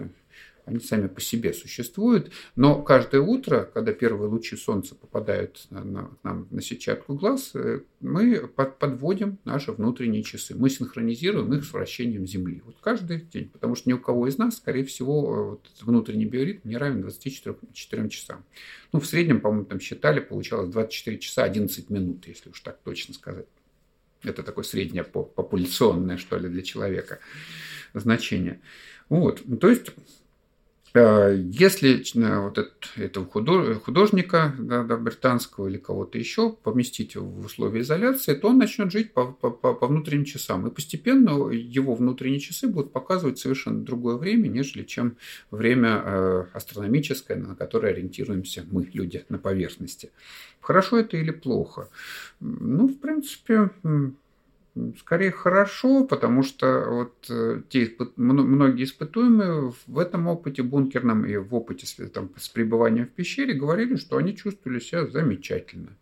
они сами по себе существуют, но каждое утро, когда первые лучи солнца попадают на, нам на сетчатку глаз, э, мы под, подводим наши внутренние часы, мы синхронизируем их с вращением Земли. Вот каждый день, потому что ни у кого из нас, скорее всего, э, вот внутренний биоритм не равен 24 4 часам. Ну, в среднем, по-моему, там считали, получалось 24 часа 11 минут, если уж так точно сказать. Это такое среднее популяционное, что ли, для человека значение. Вот, то есть если э, вот этого художника да, британского или кого-то еще поместить в условия изоляции, то он начнет жить по, по, по внутренним часам. И постепенно его внутренние часы будут показывать совершенно другое время, нежели чем время э, астрономическое, на которое ориентируемся мы, люди, на поверхности. Хорошо это или плохо? Ну, в принципе, Скорее хорошо, потому что вот э, те многие испытуемые в этом опыте бункерном и в опыте там, с пребыванием в пещере говорили, что они чувствовали себя замечательно.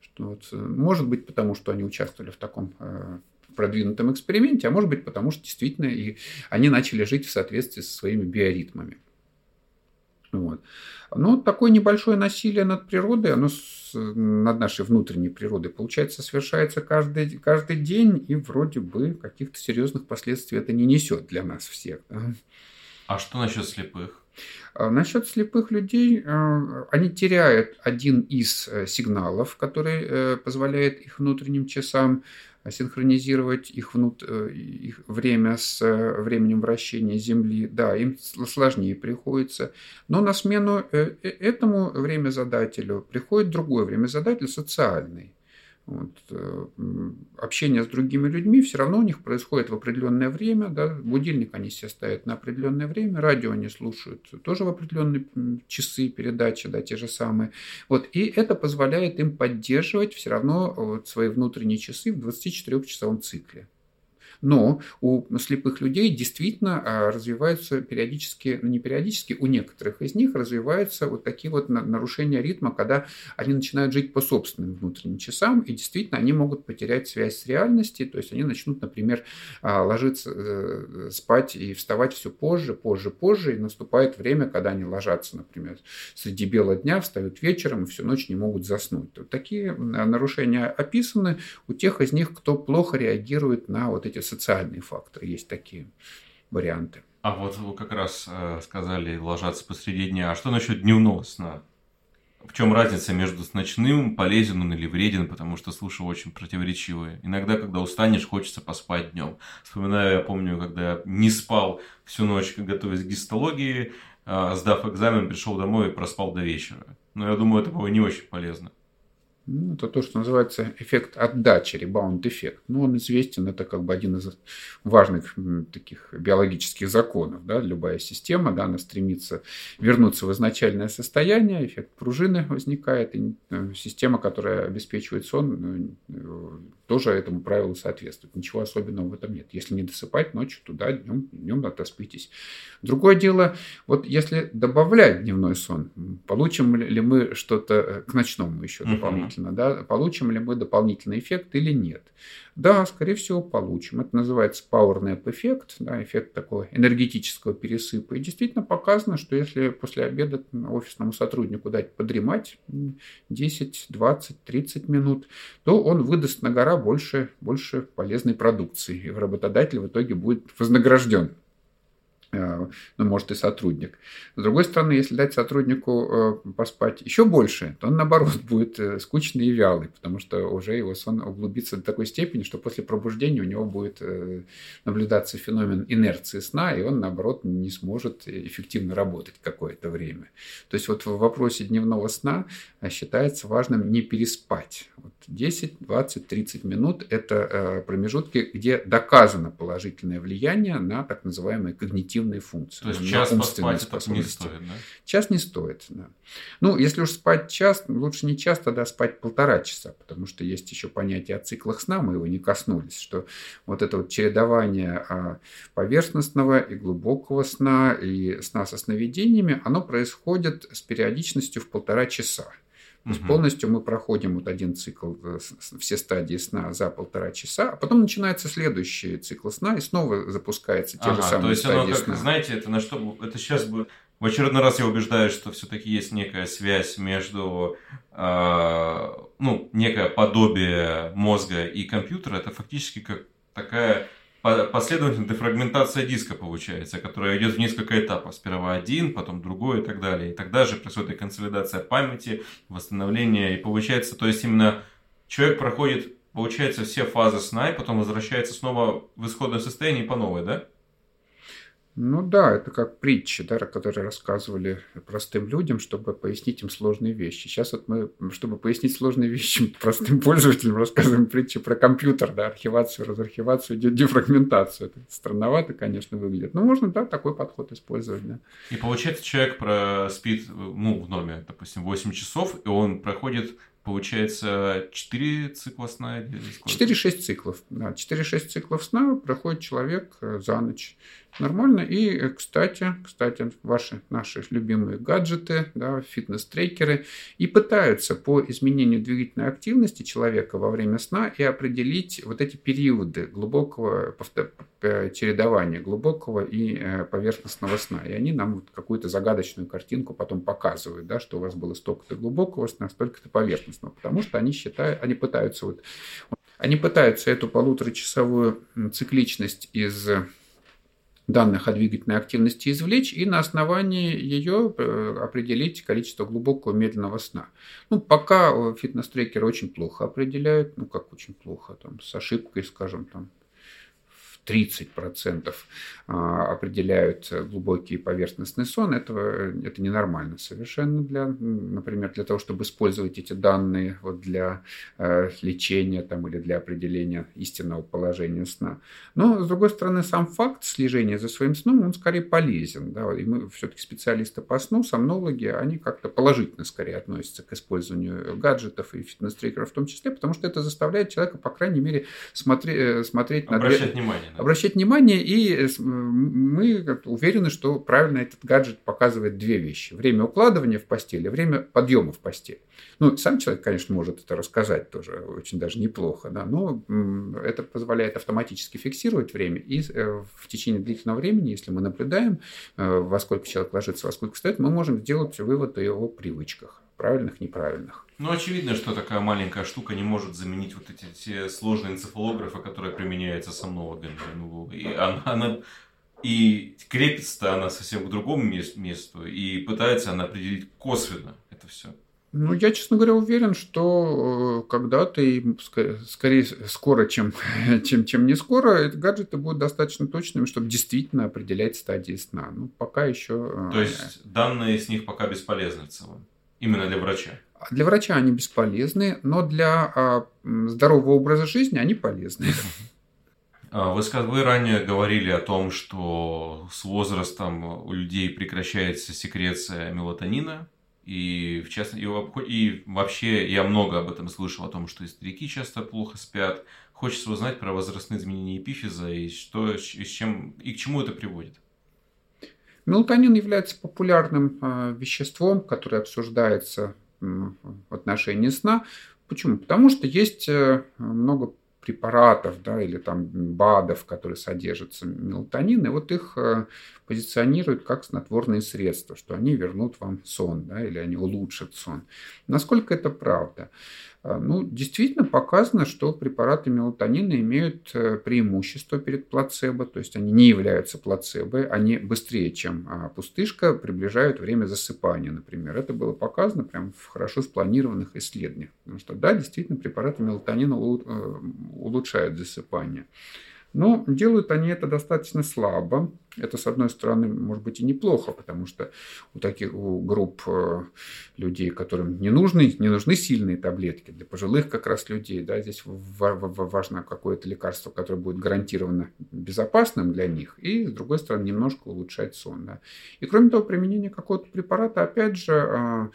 Что вот, э, может быть, потому что они участвовали в таком э, продвинутом эксперименте, а может быть, потому что действительно и они начали жить в соответствии со своими биоритмами. Вот. Но такое небольшое насилие над природой, оно с, над нашей внутренней природой, получается, совершается каждый, каждый день, и вроде бы каких-то серьезных последствий это не несет для нас всех. Да? А что насчет слепых? А насчет слепых людей, э, они теряют один из э, сигналов, который э, позволяет их внутренним часам синхронизировать их, внут... их время с временем вращения Земли. Да, им сложнее приходится. Но на смену этому времязадателю приходит другой времязадатель социальный. Вот, э, общение с другими людьми все равно у них происходит в определенное время. Да, будильник они себе ставят на определенное время, радио они слушают тоже в определенные часы передачи, да, те же самые. Вот, и это позволяет им поддерживать все равно вот, свои внутренние часы в 24-часовом цикле. Но у слепых людей действительно а, развиваются периодически, ну не периодически, у некоторых из них развиваются вот такие вот нарушения ритма, когда они начинают жить по собственным внутренним часам, и действительно они могут потерять связь с реальностью, то есть они начнут, например, а, ложиться э, спать и вставать все позже, позже, позже, и наступает время, когда они ложатся, например, среди бела дня, встают вечером и всю ночь не могут заснуть. Вот такие нарушения описаны у тех из них, кто плохо реагирует на вот эти социальные факторы, есть такие варианты. А вот вы как раз э, сказали ложаться посреди дня. А что насчет дневного сна? В чем разница между с ночным, полезен он или вреден, потому что слушаю очень противоречивые. Иногда, когда устанешь, хочется поспать днем. Вспоминаю, я помню, когда не спал всю ночь, готовясь к гистологии, э, сдав экзамен, пришел домой и проспал до вечера. Но я думаю, это было не очень полезно. Ну, это то, что называется эффект отдачи, ребаунд-эффект. Ну, он известен, это как бы один из важных таких биологических законов. Да? Любая система, да, она стремится вернуться в изначальное состояние, эффект пружины возникает, и э, система, которая обеспечивает сон, э, тоже этому правилу соответствует. Ничего особенного в этом нет. Если не досыпать ночью, туда днем, днем отоспитесь. Другое дело, вот если добавлять дневной сон, получим ли мы что-то э, к ночному еще дополнительно? дополнительно, да, получим ли мы дополнительный эффект или нет. Да, скорее всего, получим. Это называется power nap эффект, да, эффект такого энергетического пересыпа. И действительно показано, что если после обеда офисному сотруднику дать подремать 10, 20, 30 минут, то он выдаст на гора больше, больше полезной продукции. И работодатель в итоге будет вознагражден ну, может и сотрудник. С другой стороны, если дать сотруднику э, поспать еще больше, то он, наоборот, будет э, скучный и вялый, потому что уже его сон углубится до такой степени, что после пробуждения у него будет наблюдаться феномен инерции сна, и он, наоборот, не сможет эффективно работать какое-то время. То есть вот в вопросе дневного сна считается важным не переспать. Вот 10, 20, 30 минут – это промежутки, где доказано положительное влияние на так называемые когнитивные когнитивные функции. То есть час поспать это не стоит, да? Час не стоит, да. Ну, если уж спать час, лучше не час, тогда спать полтора часа, потому что есть еще понятие о циклах сна, мы его не коснулись, что вот это вот чередование а, поверхностного и глубокого сна и сна со сновидениями, оно происходит с периодичностью в полтора часа. То есть полностью мы проходим вот один цикл, э, все стадии сна за полтора часа, а потом начинается следующий цикл сна, и снова запускается те ага, же самые то есть стадии оно, как, сна. Знаете, это на что это сейчас будет. В очередной раз я убеждаюсь, что все-таки есть некая связь между, э, ну, некое подобие мозга и компьютера. Это фактически как такая последовательная дефрагментация диска получается, которая идет в несколько этапов. Сперва один, потом другой и так далее. И тогда же происходит консолидация памяти, восстановление. И получается, то есть именно человек проходит, получается, все фазы сна, и потом возвращается снова в исходное состояние по новой, да? Ну да, это как притчи, да, которые рассказывали простым людям, чтобы пояснить им сложные вещи. Сейчас вот мы, чтобы пояснить сложные вещи простым пользователям, рассказываем притчи про компьютер, да, архивацию, разархивацию, дефрагментацию. Это странновато, конечно, выглядит. Но можно, да, такой подход использовать, да. И получается, человек спит, ну, в норме, допустим, 8 часов, и он проходит Получается, 4 цикла сна? 4-6 циклов. Да, 4-6 циклов сна проходит человек э, за ночь. Нормально. И, э, кстати, кстати, ваши, наши любимые гаджеты, да, фитнес-трекеры, и пытаются по изменению двигательной активности человека во время сна и определить вот эти периоды глубокого э, чередования, глубокого и поверхностного сна. И они нам вот какую-то загадочную картинку потом показывают, да, что у вас было столько-то глубокого сна, столько-то поверхностного потому что они считают, они пытаются вот, они пытаются эту полуторачасовую цикличность из данных о двигательной активности извлечь и на основании ее э, определить количество глубокого медленного сна. Ну, пока фитнес-трекеры очень плохо определяют, ну, как очень плохо, там, с ошибкой, скажем, там, 30% а, определяют глубокий поверхностный сон, этого, это ненормально совершенно, для, например, для того, чтобы использовать эти данные вот для э, лечения там, или для определения истинного положения сна. Но, с другой стороны, сам факт слежения за своим сном, он скорее полезен. Да? И мы все-таки специалисты по сну, сомнологи, они как-то положительно скорее относятся к использованию гаджетов и фитнес-трекеров в том числе, потому что это заставляет человека, по крайней мере, смотреть, э, смотреть на... Обращать внимание обращать внимание, и мы уверены, что правильно этот гаджет показывает две вещи. Время укладывания в постели, время подъема в постель. Ну, сам человек, конечно, может это рассказать тоже очень даже неплохо, да, но это позволяет автоматически фиксировать время, и э, в течение длительного времени, если мы наблюдаем, э, во сколько человек ложится, во сколько встает, мы можем сделать вывод о его привычках правильных, неправильных. Ну, очевидно, что такая маленькая штука не может заменить вот эти все сложные энцефалографы, которые применяются сомнологами. Ну, и она, она и крепится она совсем к другому месту, и пытается она определить косвенно это все. Ну, я, честно говоря, уверен, что э, когда-то и скорее скоро, чем, чем, чем не скоро, гаджеты будут достаточно точными, чтобы действительно определять стадии сна. Ну, пока еще... Э, То есть данные с них пока бесполезны в целом? Именно для врача? Для врача они бесполезны, но для а, здорового образа жизни они полезны. А, вы, вы ранее говорили о том, что с возрастом у людей прекращается секреция мелатонина. И, в частности, и, и вообще я много об этом слышал, о том, что и старики часто плохо спят. Хочется узнать про возрастные изменения эпифиза и, что, и, с чем, и к чему это приводит. Мелатонин является популярным а, веществом, которое обсуждается в отношении сна. Почему? Потому что есть э, много препаратов да, или там БАДов, которые содержатся мелатонин, и вот их э, позиционируют как снотворные средства, что они вернут вам сон да, или они улучшат сон. Насколько это правда? А, ну, действительно показано, что препараты мелатонина имеют э, преимущество перед плацебо, то есть они не являются плацебо, они быстрее, чем а, пустышка, приближают время засыпания, например. Это было показано прямо в хорошо спланированных исследованиях. Потому что, да, действительно, препараты мелатонина э, улучшают засыпание. Но делают они это достаточно слабо. Это, с одной стороны, может быть и неплохо, потому что у таких у групп э, людей, которым не нужны, не нужны сильные таблетки, для пожилых как раз людей, да, здесь важно какое-то лекарство, которое будет гарантированно безопасным для них, и, с другой стороны, немножко улучшать сон. Да. И, кроме того, применение какого-то препарата, опять же, э,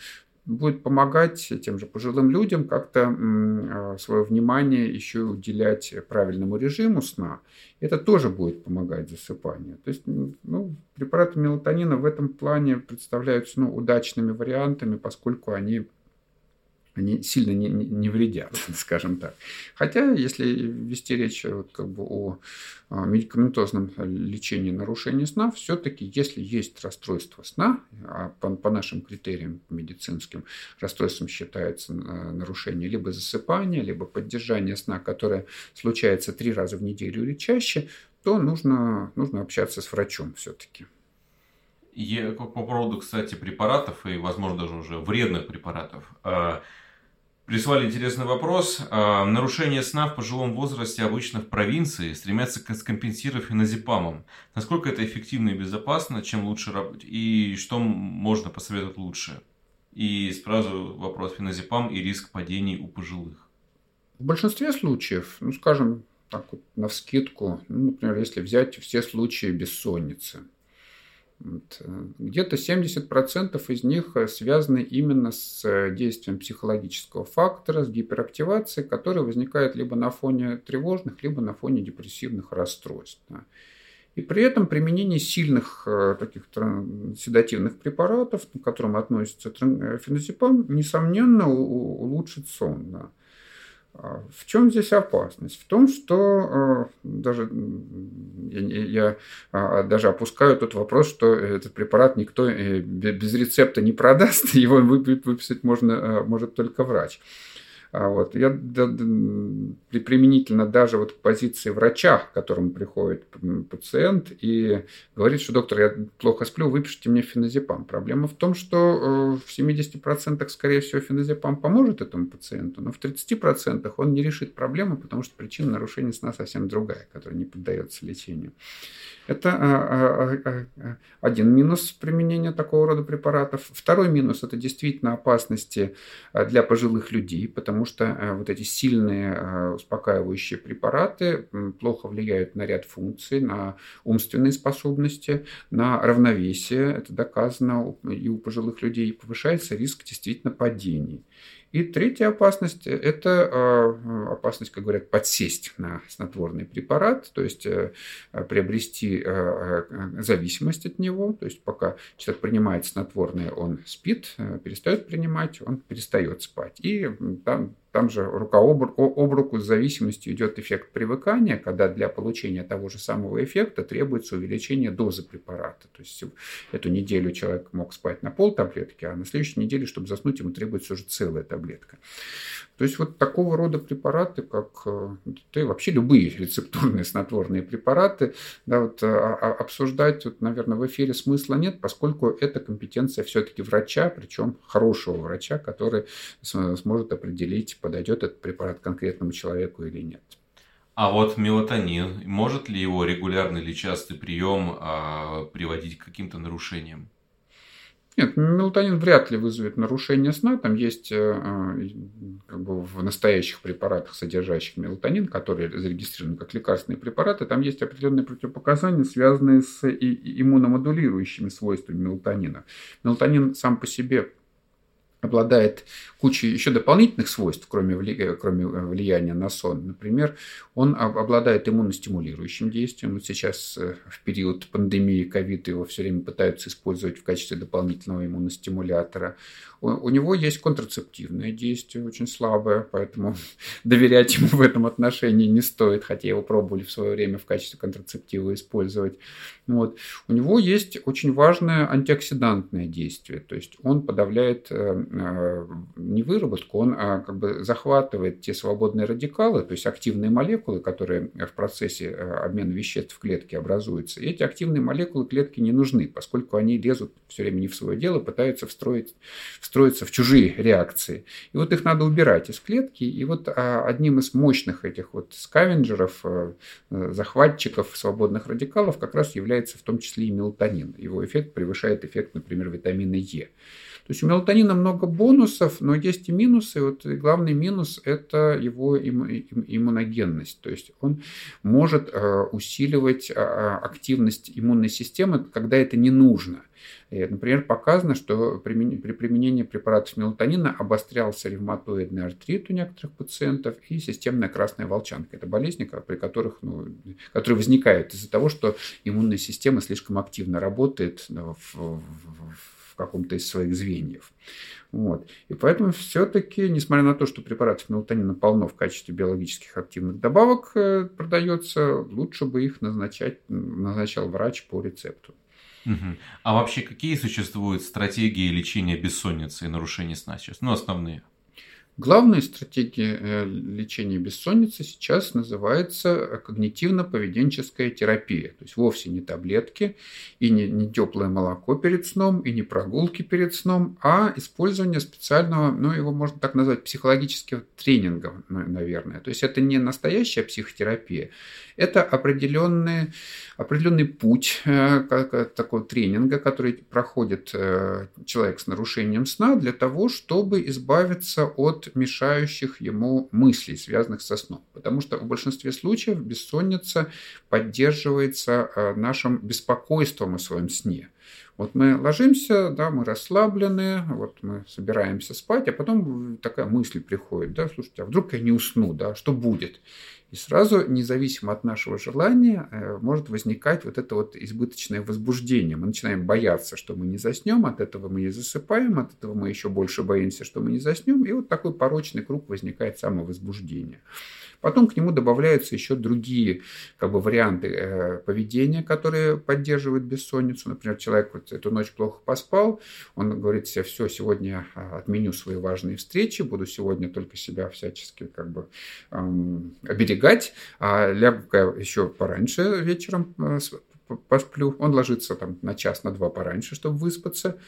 будет помогать тем же пожилым людям как-то а, свое внимание еще уделять правильному режиму сна. Это тоже будет помогать засыпанию. То есть ну, препараты мелатонина в этом плане представляются ну, удачными вариантами, поскольку они они сильно не, не вредят, скажем так. Хотя, если вести речь вот как бы о медикаментозном лечении нарушений сна, все-таки, если есть расстройство сна, а по, по нашим критериям медицинским расстройством считается э, нарушение либо засыпания, либо поддержание сна, которое случается три раза в неделю или чаще, то нужно, нужно общаться с врачом все-таки. По поводу, кстати, препаратов и, возможно, даже уже вредных препаратов. Прислали интересный вопрос. А, нарушение сна в пожилом возрасте обычно в провинции стремятся скомпенсировать феназепамом. Насколько это эффективно и безопасно, чем лучше работать, и что можно посоветовать лучше? И сразу вопрос феназепам и риск падений у пожилых. В большинстве случаев, ну скажем так вот на вскидку, ну, например, если взять все случаи бессонницы – где-то 70% из них э, связаны именно с э, действием психологического фактора, с гиперактивацией, которая возникает либо на фоне тревожных, либо на фоне депрессивных расстройств. И при этом применение сильных таких седативных препаратов, к которым относится феназепам, несомненно улучшит сон. А в чем здесь опасность? В том, что э, даже я, я а, даже опускаю тот вопрос, что этот препарат никто без рецепта не продаст, его выписать можно, э, может только врач. А вот. Я да, применительно даже вот к позиции врача, к которому приходит пациент и говорит, что доктор, я плохо сплю, выпишите мне феназепам. Проблема в том, что э, в 70% скорее всего феназепам поможет этому пациенту, но в 30% он не решит проблему, потому что причина нарушения сна совсем другая, которая не поддается лечению. Это а, а, а, один минус применения такого рода препаратов. Второй минус – это действительно опасности для пожилых людей, потому что вот эти сильные успокаивающие препараты плохо влияют на ряд функций, на умственные способности, на равновесие. Это доказано и у пожилых людей. Повышается риск действительно падений. И третья опасность – это а, опасность, как говорят, подсесть на снотворный препарат, то есть э, приобрести э, э, зависимость от него. То есть пока человек принимает снотворное, он спит, перестает принимать, он перестает спать. И там там же рука об, об руку с зависимостью идет эффект привыкания, когда для получения того же самого эффекта требуется увеличение дозы препарата. То есть эту неделю человек мог спать на пол таблетки, а на следующей неделе, чтобы заснуть, ему требуется уже целая таблетка. То есть вот такого рода препараты, как да и вообще любые рецептурные снотворные препараты, да, вот, а, а, обсуждать, вот, наверное, в эфире смысла нет, поскольку это компетенция все-таки врача, причем хорошего врача, который сможет определить, подойдет этот препарат конкретному человеку или нет. А вот мелатонин, может ли его регулярный или частый прием а, приводить к каким-то нарушениям? Нет, мелатонин вряд ли вызовет нарушение сна. Там есть э, э, как бы, в настоящих препаратах, содержащих мелатонин, которые зарегистрированы как лекарственные препараты, там есть определенные противопоказания, связанные с иммуномодулирующими свойствами мелатонина. Мелатонин сам по себе обладает кучей еще дополнительных свойств, кроме, вли... кроме влияния на сон. Например, он обладает иммуностимулирующим действием. Вот сейчас э, в период пандемии ковид его все время пытаются использовать в качестве дополнительного иммуностимулятора. У него есть контрацептивное действие, очень слабое, поэтому доверять ему в этом отношении не стоит, хотя его пробовали в свое время в качестве контрацептива использовать. Вот. У него есть очень важное антиоксидантное действие, то есть он подавляет э, э, не выработку, он а как бы захватывает те свободные радикалы, то есть активные молекулы, которые в процессе э, обмена веществ в клетке образуются. И эти активные молекулы клетки не нужны, поскольку они лезут все время не в свое дело, пытаются встроить, встроиться в чужие реакции. И вот их надо убирать из клетки. И вот а, одним из мощных этих вот скавенджеров, э, э, захватчиков свободных радикалов как раз является в том числе и мелатонин. Его эффект превышает эффект, например, витамина Е. То есть у мелатонина много бонусов, но есть и минусы. Вот главный минус – это его иммуногенность. То есть он может э, усиливать активность иммунной системы, когда это не нужно. Например, показано, что при применении препаратов мелатонина обострялся ревматоидный артрит у некоторых пациентов и системная красная волчанка. Это болезни, при которых, ну, которые возникают из-за того, что иммунная система слишком активно работает в, в, в каком-то из своих звеньев. Вот. И поэтому все-таки, несмотря на то, что препаратов мелатонина полно в качестве биологических активных добавок э, продается, лучше бы их назначать, назначал врач по рецепту. Угу. А вообще какие существуют стратегии лечения бессонницы и нарушений сна сейчас? Ну, основные. Главная стратегия э, лечения бессонницы сейчас называется когнитивно-поведенческая терапия. То есть вовсе не таблетки и не, не теплое молоко перед сном, и не прогулки перед сном, а использование специального, ну его можно так назвать, психологического тренинга, наверное. То есть это не настоящая психотерапия, это определенный, определенный путь э, как, такого тренинга, который проходит э, человек с нарушением сна для того, чтобы избавиться от мешающих ему мыслей, связанных со сном. Потому что в большинстве случаев бессонница поддерживается э, нашим беспокойством о своем сне. Вот мы ложимся, да, мы расслаблены, вот мы собираемся спать, а потом такая мысль приходит, да, слушайте, а вдруг я не усну, да, что будет? И сразу, независимо от нашего желания, э, может возникать вот это вот избыточное возбуждение. Мы начинаем бояться, что мы не заснем, от этого мы не засыпаем, от этого мы еще больше боимся, что мы не заснем. И вот такой порочный круг возникает самовозбуждение. Потом к нему добавляются еще другие как бы, варианты э, поведения, которые поддерживают бессонницу. Например, человек вот эту ночь плохо поспал, он говорит себе, все, сегодня а, отменю свои важные встречи, буду сегодня только себя всячески как бы эм, оберегать, а лягу еще пораньше вечером э, посплю. Он ложится там на час, на два пораньше, чтобы выспаться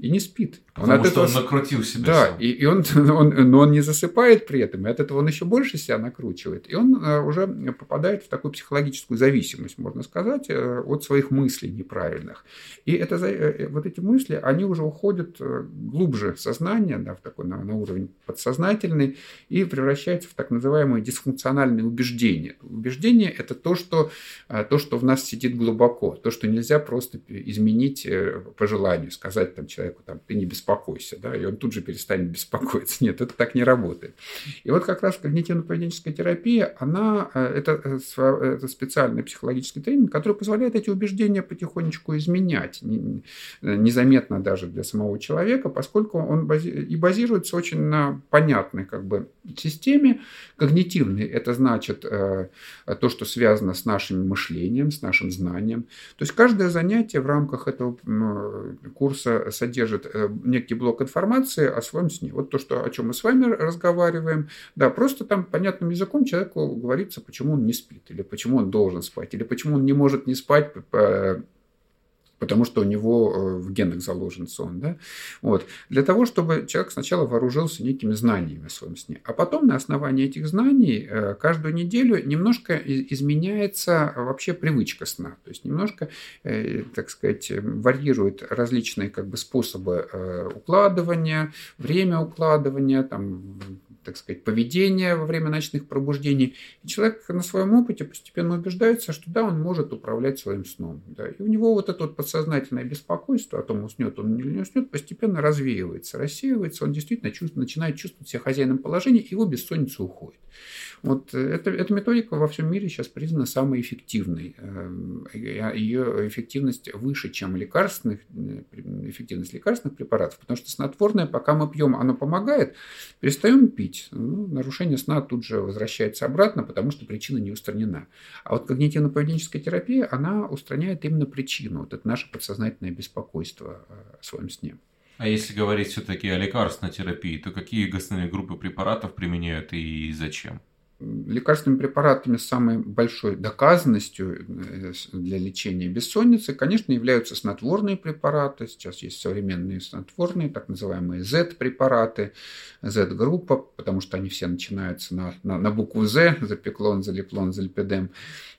и не спит. Потому он от что этого... он накрутил себя. Да, сам. и, и он, он, но он не засыпает при этом, и от этого он еще больше себя накручивает. И он э, уже попадает в такую психологическую зависимость, можно сказать, э, от своих мыслей неправильных. И это, э, вот эти мысли, они уже уходят глубже в сознание, да, в такой, на, на уровень подсознательный, и превращаются в так называемые дисфункциональные убеждения. Убеждение – это то что, то, что в нас сидит глубоко, то, что нельзя просто изменить по желанию, сказать там человеку, человеку, там, ты не беспокойся, да, и он тут же перестанет беспокоиться. Нет, это так не работает. И вот как раз когнитивно-поведенческая терапия, она, э, это, э, это специальный психологический тренинг, который позволяет эти убеждения потихонечку изменять, незаметно даже для самого человека, поскольку он бази, и базируется очень на понятной как бы системе. Когнитивный – это значит э, то, что связано с нашим мышлением, с нашим знанием. То есть каждое занятие в рамках этого курса содержит содержит э, некий блок информации о своем сне. Вот то, что, о чем мы с вами разговариваем. Да, просто там понятным языком человеку говорится, почему он не спит, или почему он должен спать, или почему он не может не спать потому что у него э, в генах заложен сон. Да? Вот. Для того, чтобы человек сначала вооружился некими знаниями о своем сне, а потом на основании этих знаний э, каждую неделю немножко изменяется вообще привычка сна. То есть немножко, э, так сказать, варьирует различные как бы, способы укладывания, время укладывания, там, так сказать, поведение во время ночных пробуждений. И человек на своем опыте постепенно убеждается, что да, он может управлять своим сном. Да. И у него вот это вот подсознательное беспокойство о том, уснет он или не уснет, постепенно развеивается, рассеивается, он действительно чувствует, начинает чувствовать себя хозяином положения, и его бессонница уходит. Вот это, эта методика во всем мире сейчас признана самой эффективной. Эм, Ее эффективность выше, чем лекарственных, э, эффективность лекарственных препаратов, потому что снотворное, пока мы пьем, оно помогает, перестаем пить, ну, нарушение сна тут же возвращается обратно, потому что причина не устранена. А вот когнитивно-поведенческая терапия, она устраняет именно причину, вот это наше подсознательное беспокойство э, о своем сне. А если говорить все-таки о лекарственной терапии, то какие основные группы препаратов применяют и зачем? Лекарственными препаратами с самой большой доказанностью э, для лечения бессонницы, конечно, являются снотворные препараты. Сейчас есть современные снотворные, так называемые Z-препараты, Z-группа, потому что они все начинаются на, на, на букву Z, запеклон, залеплон, зальпедем.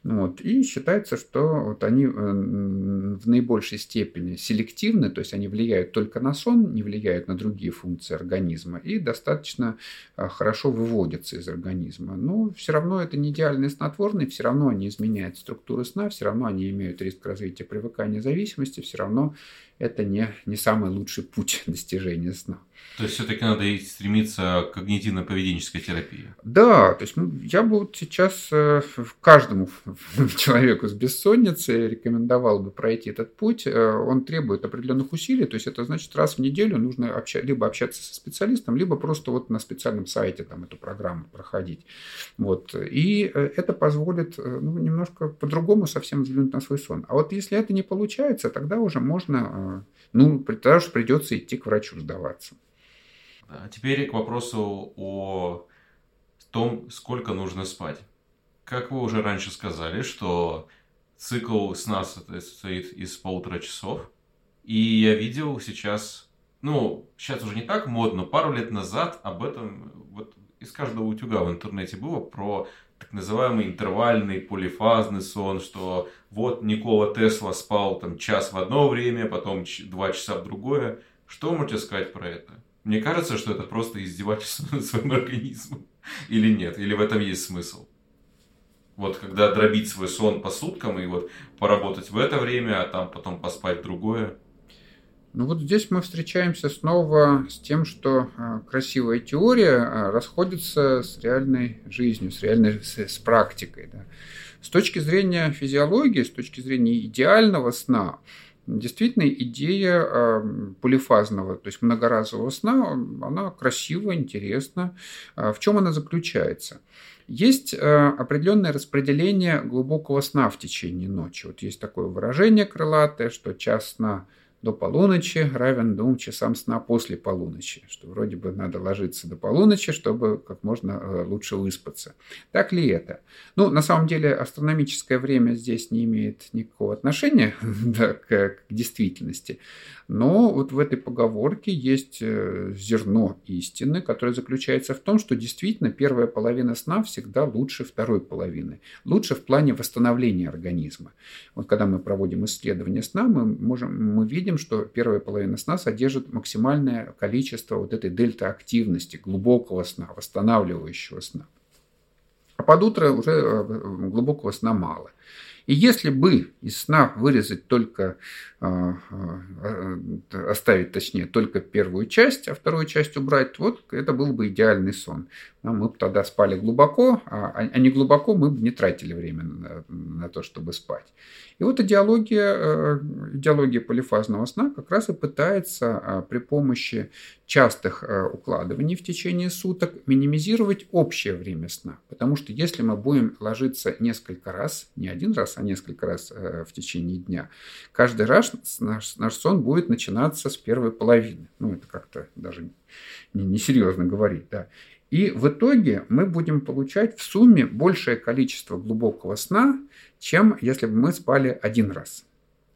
Вот. И считается, что вот они э, в наибольшей степени селективны, то есть они влияют только на сон, не влияют на другие функции организма и достаточно э, хорошо выводятся из организма. Но все равно это не идеальные снотворные, все равно они изменяют структуру сна, все равно они имеют риск развития привыкания зависимости, все равно это не, не самый лучший путь достижения сна. То есть все-таки надо и стремиться к когнитивно-поведенческой терапии. Да, то есть ну, я бы вот сейчас э, каждому человеку с бессонницей рекомендовал бы пройти этот путь. Э, он требует определенных усилий, то есть это значит раз в неделю нужно обща- либо общаться со специалистом, либо просто вот на специальном сайте там эту программу проходить. Вот. И э, это позволит ну, немножко по-другому совсем взглянуть на свой сон. А вот если это не получается, тогда уже можно, ну, тогда уж придется идти к врачу сдаваться. А теперь к вопросу о том, сколько нужно спать. Как вы уже раньше сказали, что цикл сна состоит из полутора часов. И я видел сейчас, ну, сейчас уже не так модно, пару лет назад об этом вот из каждого утюга в интернете было про так называемый интервальный полифазный сон, что вот Никола Тесла спал там час в одно время, потом два часа в другое. Что можете сказать про это? Мне кажется, что это просто издевательство над своим организмом. Или нет? Или в этом есть смысл? Вот когда дробить свой сон по суткам и вот поработать в это время, а там потом поспать другое. Ну вот здесь мы встречаемся снова с тем, что а, красивая теория а, расходится с реальной жизнью, с реальной с, с практикой. Да. С точки зрения физиологии, с точки зрения идеального сна, действительно идея а, полифазного, то есть многоразового сна, она красивая, интересна. В чем она заключается? Есть определенное распределение глубокого сна в течение ночи. Вот есть такое выражение крылатое, что час сна – до полуночи равен двум часам сна после полуночи, что вроде бы надо ложиться до полуночи, чтобы как можно э, лучше выспаться. Так ли это? Ну, на самом деле, астрономическое время здесь не имеет никакого отношения да, к, к действительности, но вот в этой поговорке есть э, зерно истины, которое заключается в том, что действительно первая половина сна всегда лучше второй половины. Лучше в плане восстановления организма. Вот когда мы проводим исследование сна, мы, можем, мы видим, что первая половина сна содержит максимальное количество вот этой дельта-активности, глубокого сна, восстанавливающего сна. А под утро уже э, глубокого сна мало. И если бы из сна вырезать только, оставить точнее, только первую часть, а вторую часть убрать, вот это был бы идеальный сон. Мы бы тогда спали глубоко, а не глубоко мы бы не тратили время на, то, чтобы спать. И вот идеология, э, идеология полифазного сна как раз и пытается при помощи частых э, укладываний в течение суток минимизировать общее время сна. Потому что если мы будем ложиться несколько раз, не один раз, а несколько раз э, в течение дня, каждый раз наш, наш сон будет начинаться с первой половины. Ну, это как-то даже несерьезно не, не говорить. Да. И в итоге мы будем получать в сумме большее количество глубокого сна, чем если бы мы спали один раз.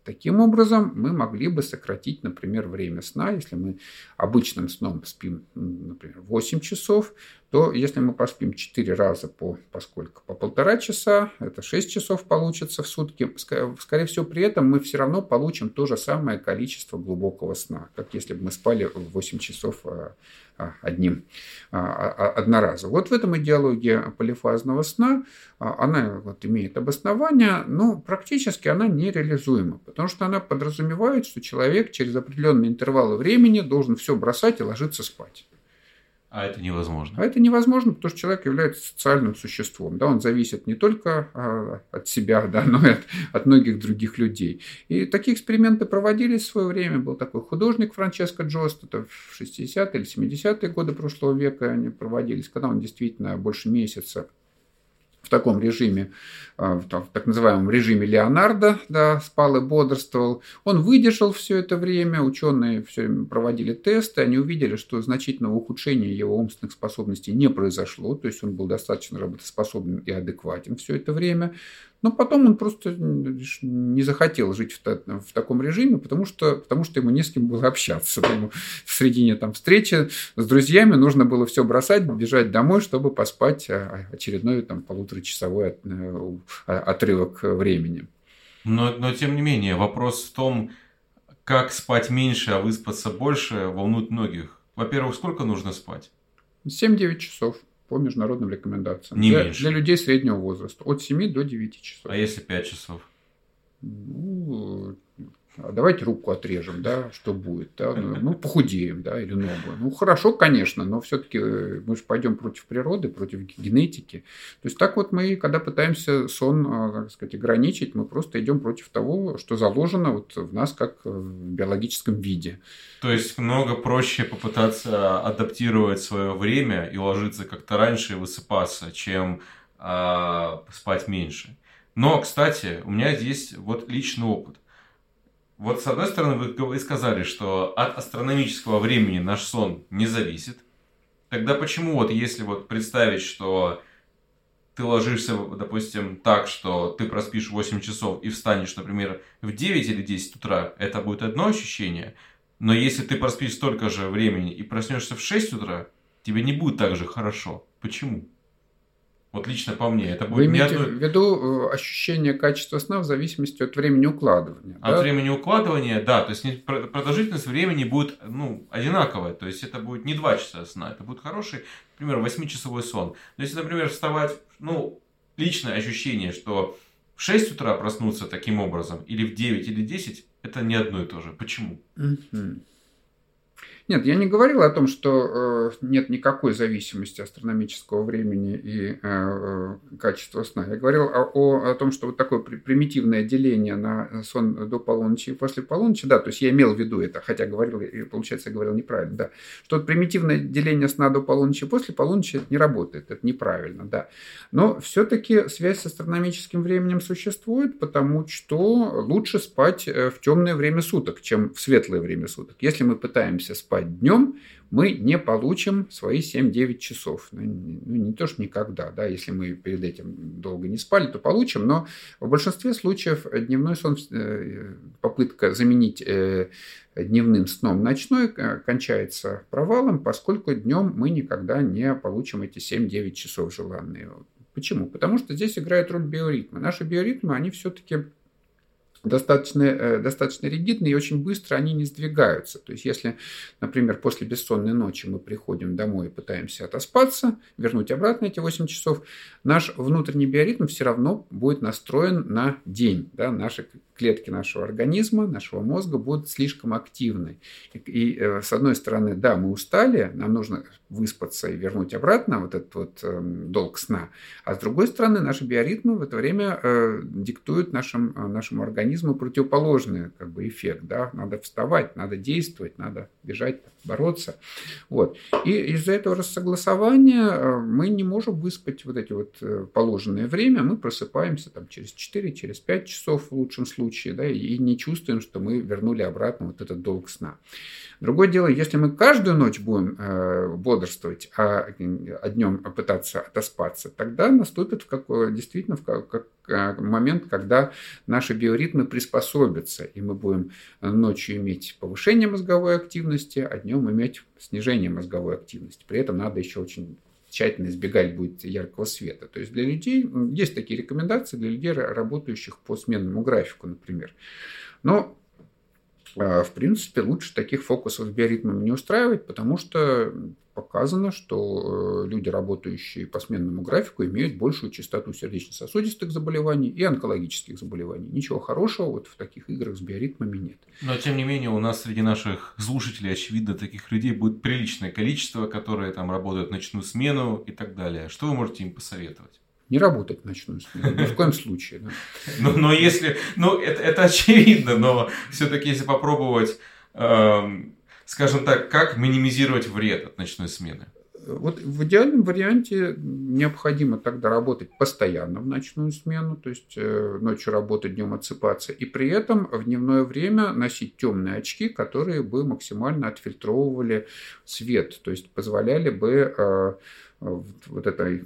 Таким образом, мы могли бы сократить, например, время сна. Если мы обычным сном спим, например, 8 часов, то если мы поспим 4 раза по, по сколько? По полтора часа, это 6 часов получится в сутки. Скорее всего, при этом мы все равно получим то же самое количество глубокого сна, как если бы мы спали 8 часов а, а, одним, а, одноразово. Вот в этом идеология полифазного сна, она вот имеет обоснование, но практически она нереализуема, потому что она подразумевает, что человек через определенные интервалы времени должен все бросать и ложиться спать. А это невозможно. А это невозможно, потому что человек является социальным существом. Да, он зависит не только а, от себя, да, но и от, от многих других людей. И такие эксперименты проводились в свое время. Был такой художник Франческо Джост, это в 60-е или 70-е годы прошлого века они проводились, когда он действительно больше месяца в таком режиме, а, в так называемом режиме Леонардо, да, спал и бодрствовал. Он выдержал все это время, ученые все время проводили тесты, они увидели, что значительного ухудшения его умственных способностей не произошло, то есть он был достаточно работоспособен и адекватен все это время. Но потом он просто не захотел жить в, в таком режиме, потому что, потому что ему не с кем было общаться. Ему в середине там, встречи с друзьями нужно было все бросать, бежать домой, чтобы поспать а, очередной там, полуторачасовой э, отрывок времени. Но, но тем не менее, вопрос в том, как спать меньше, а выспаться больше, волнует многих. Во-первых, сколько нужно спать? 7-9 часов по международным рекомендациям. Не для, меньше. для людей среднего возраста. От 7 до 9 часов. А если 5 часов? Ну, давайте руку отрежем, да, что будет, да, ну, ну, похудеем, да, или ногу. Ну, хорошо, конечно, но все-таки э, мы же пойдем против природы, против генетики. То есть так вот мы, когда пытаемся сон, а, так сказать, ограничить, мы просто идем против того, что заложено вот в нас как э, в биологическом виде. То есть много проще попытаться адаптировать свое время и ложиться как-то раньше и высыпаться, чем э, спать меньше. Но, кстати, у меня здесь вот личный опыт. Вот с одной стороны вы сказали, что от астрономического времени наш сон не зависит. Тогда почему вот если вот представить, что ты ложишься, допустим, так, что ты проспишь 8 часов и встанешь, например, в 9 или 10 утра, это будет одно ощущение. Но если ты проспишь столько же времени и проснешься в 6 утра, тебе не будет так же хорошо. Почему? Вот лично по мне, это будет Вы имеете одно... в виду э, ощущение качества сна в зависимости от времени укладывания? От да? времени укладывания, да. То есть продолжительность времени будет ну, одинаковая. То есть это будет не 2 часа сна, это будет хороший, например, 8-часовой сон. Но если, например, вставать, ну, личное ощущение, что в 6 утра проснуться таким образом, или в 9, или 10, это не одно и то же. Почему? Угу. Нет, я не говорил о том, что э, нет никакой зависимости астрономического времени и э, э, качества сна. Я говорил о, о, о том, что вот такое примитивное деление на сон до полуночи и после полуночи, да, то есть я имел в виду это, хотя говорил, и получается, я говорил неправильно, да, что вот примитивное деление сна до полуночи и после полуночи не работает, это неправильно, да. Но все-таки связь с астрономическим временем существует, потому что лучше спать в темное время суток, чем в светлое время суток. Если мы пытаемся спать спать днем, мы не получим свои 7-9 часов. Ну, ну, не то, что никогда, да, если мы перед этим долго не спали, то получим, но в большинстве случаев дневной сон, э, попытка заменить э, дневным сном ночной э, кончается провалом, поскольку днем мы никогда не получим эти 7-9 часов желанные. Почему? Потому что здесь играет роль биоритмы. Наши биоритмы, они все-таки достаточно, э, достаточно ригидны и очень быстро они не сдвигаются. То есть, если, например, после бессонной ночи мы приходим домой и пытаемся отоспаться, вернуть обратно эти 8 часов, наш внутренний биоритм все равно будет настроен на день. Да? Наши клетки нашего организма, нашего мозга будут слишком активны. И, и э, с одной стороны, да, мы устали, нам нужно выспаться и вернуть обратно вот этот вот э, долг сна. А с другой стороны, наши биоритмы в это время э, диктуют нашим, э, нашему организму противоположный как бы, эффект. Да? Надо вставать, надо действовать, надо бежать, бороться. Вот. И из-за этого рассогласования э, мы не можем выспать вот эти вот э, положенное время, мы просыпаемся там через 4, через 5 часов в лучшем случае, да, и не чувствуем, что мы вернули обратно вот этот долг сна. Другое дело, если мы каждую ночь будем э, бодрствовать, а, а днем пытаться отоспаться, тогда наступит в какой, действительно в как, как момент, когда наши биоритмы приспособятся, и мы будем ночью иметь повышение мозговой активности, а днем иметь снижение мозговой активности. При этом надо еще очень тщательно избегать будет яркого света. То есть для людей есть такие рекомендации для людей, работающих по сменному графику, например. Но в принципе, лучше таких фокусов биоритмами не устраивать, потому что показано, что э, люди, работающие по сменному графику, имеют большую частоту сердечно-сосудистых заболеваний и онкологических заболеваний. Ничего хорошего вот в таких играх с биоритмами нет. Но, тем не менее, у нас среди наших слушателей, очевидно, таких людей будет приличное количество, которые там работают ночную смену и так далее. Что вы можете им посоветовать? Не работать в ночную смену. Ни в коем случае. Да. Но, но если, ну это, это очевидно, но все-таки если попробовать, эм, скажем так, как минимизировать вред от ночной смены? Вот в идеальном варианте необходимо тогда работать постоянно в ночную смену, то есть э, ночью работать, днем отсыпаться, и при этом в дневное время носить темные очки, которые бы максимально отфильтровывали свет, то есть позволяли бы э, вот этой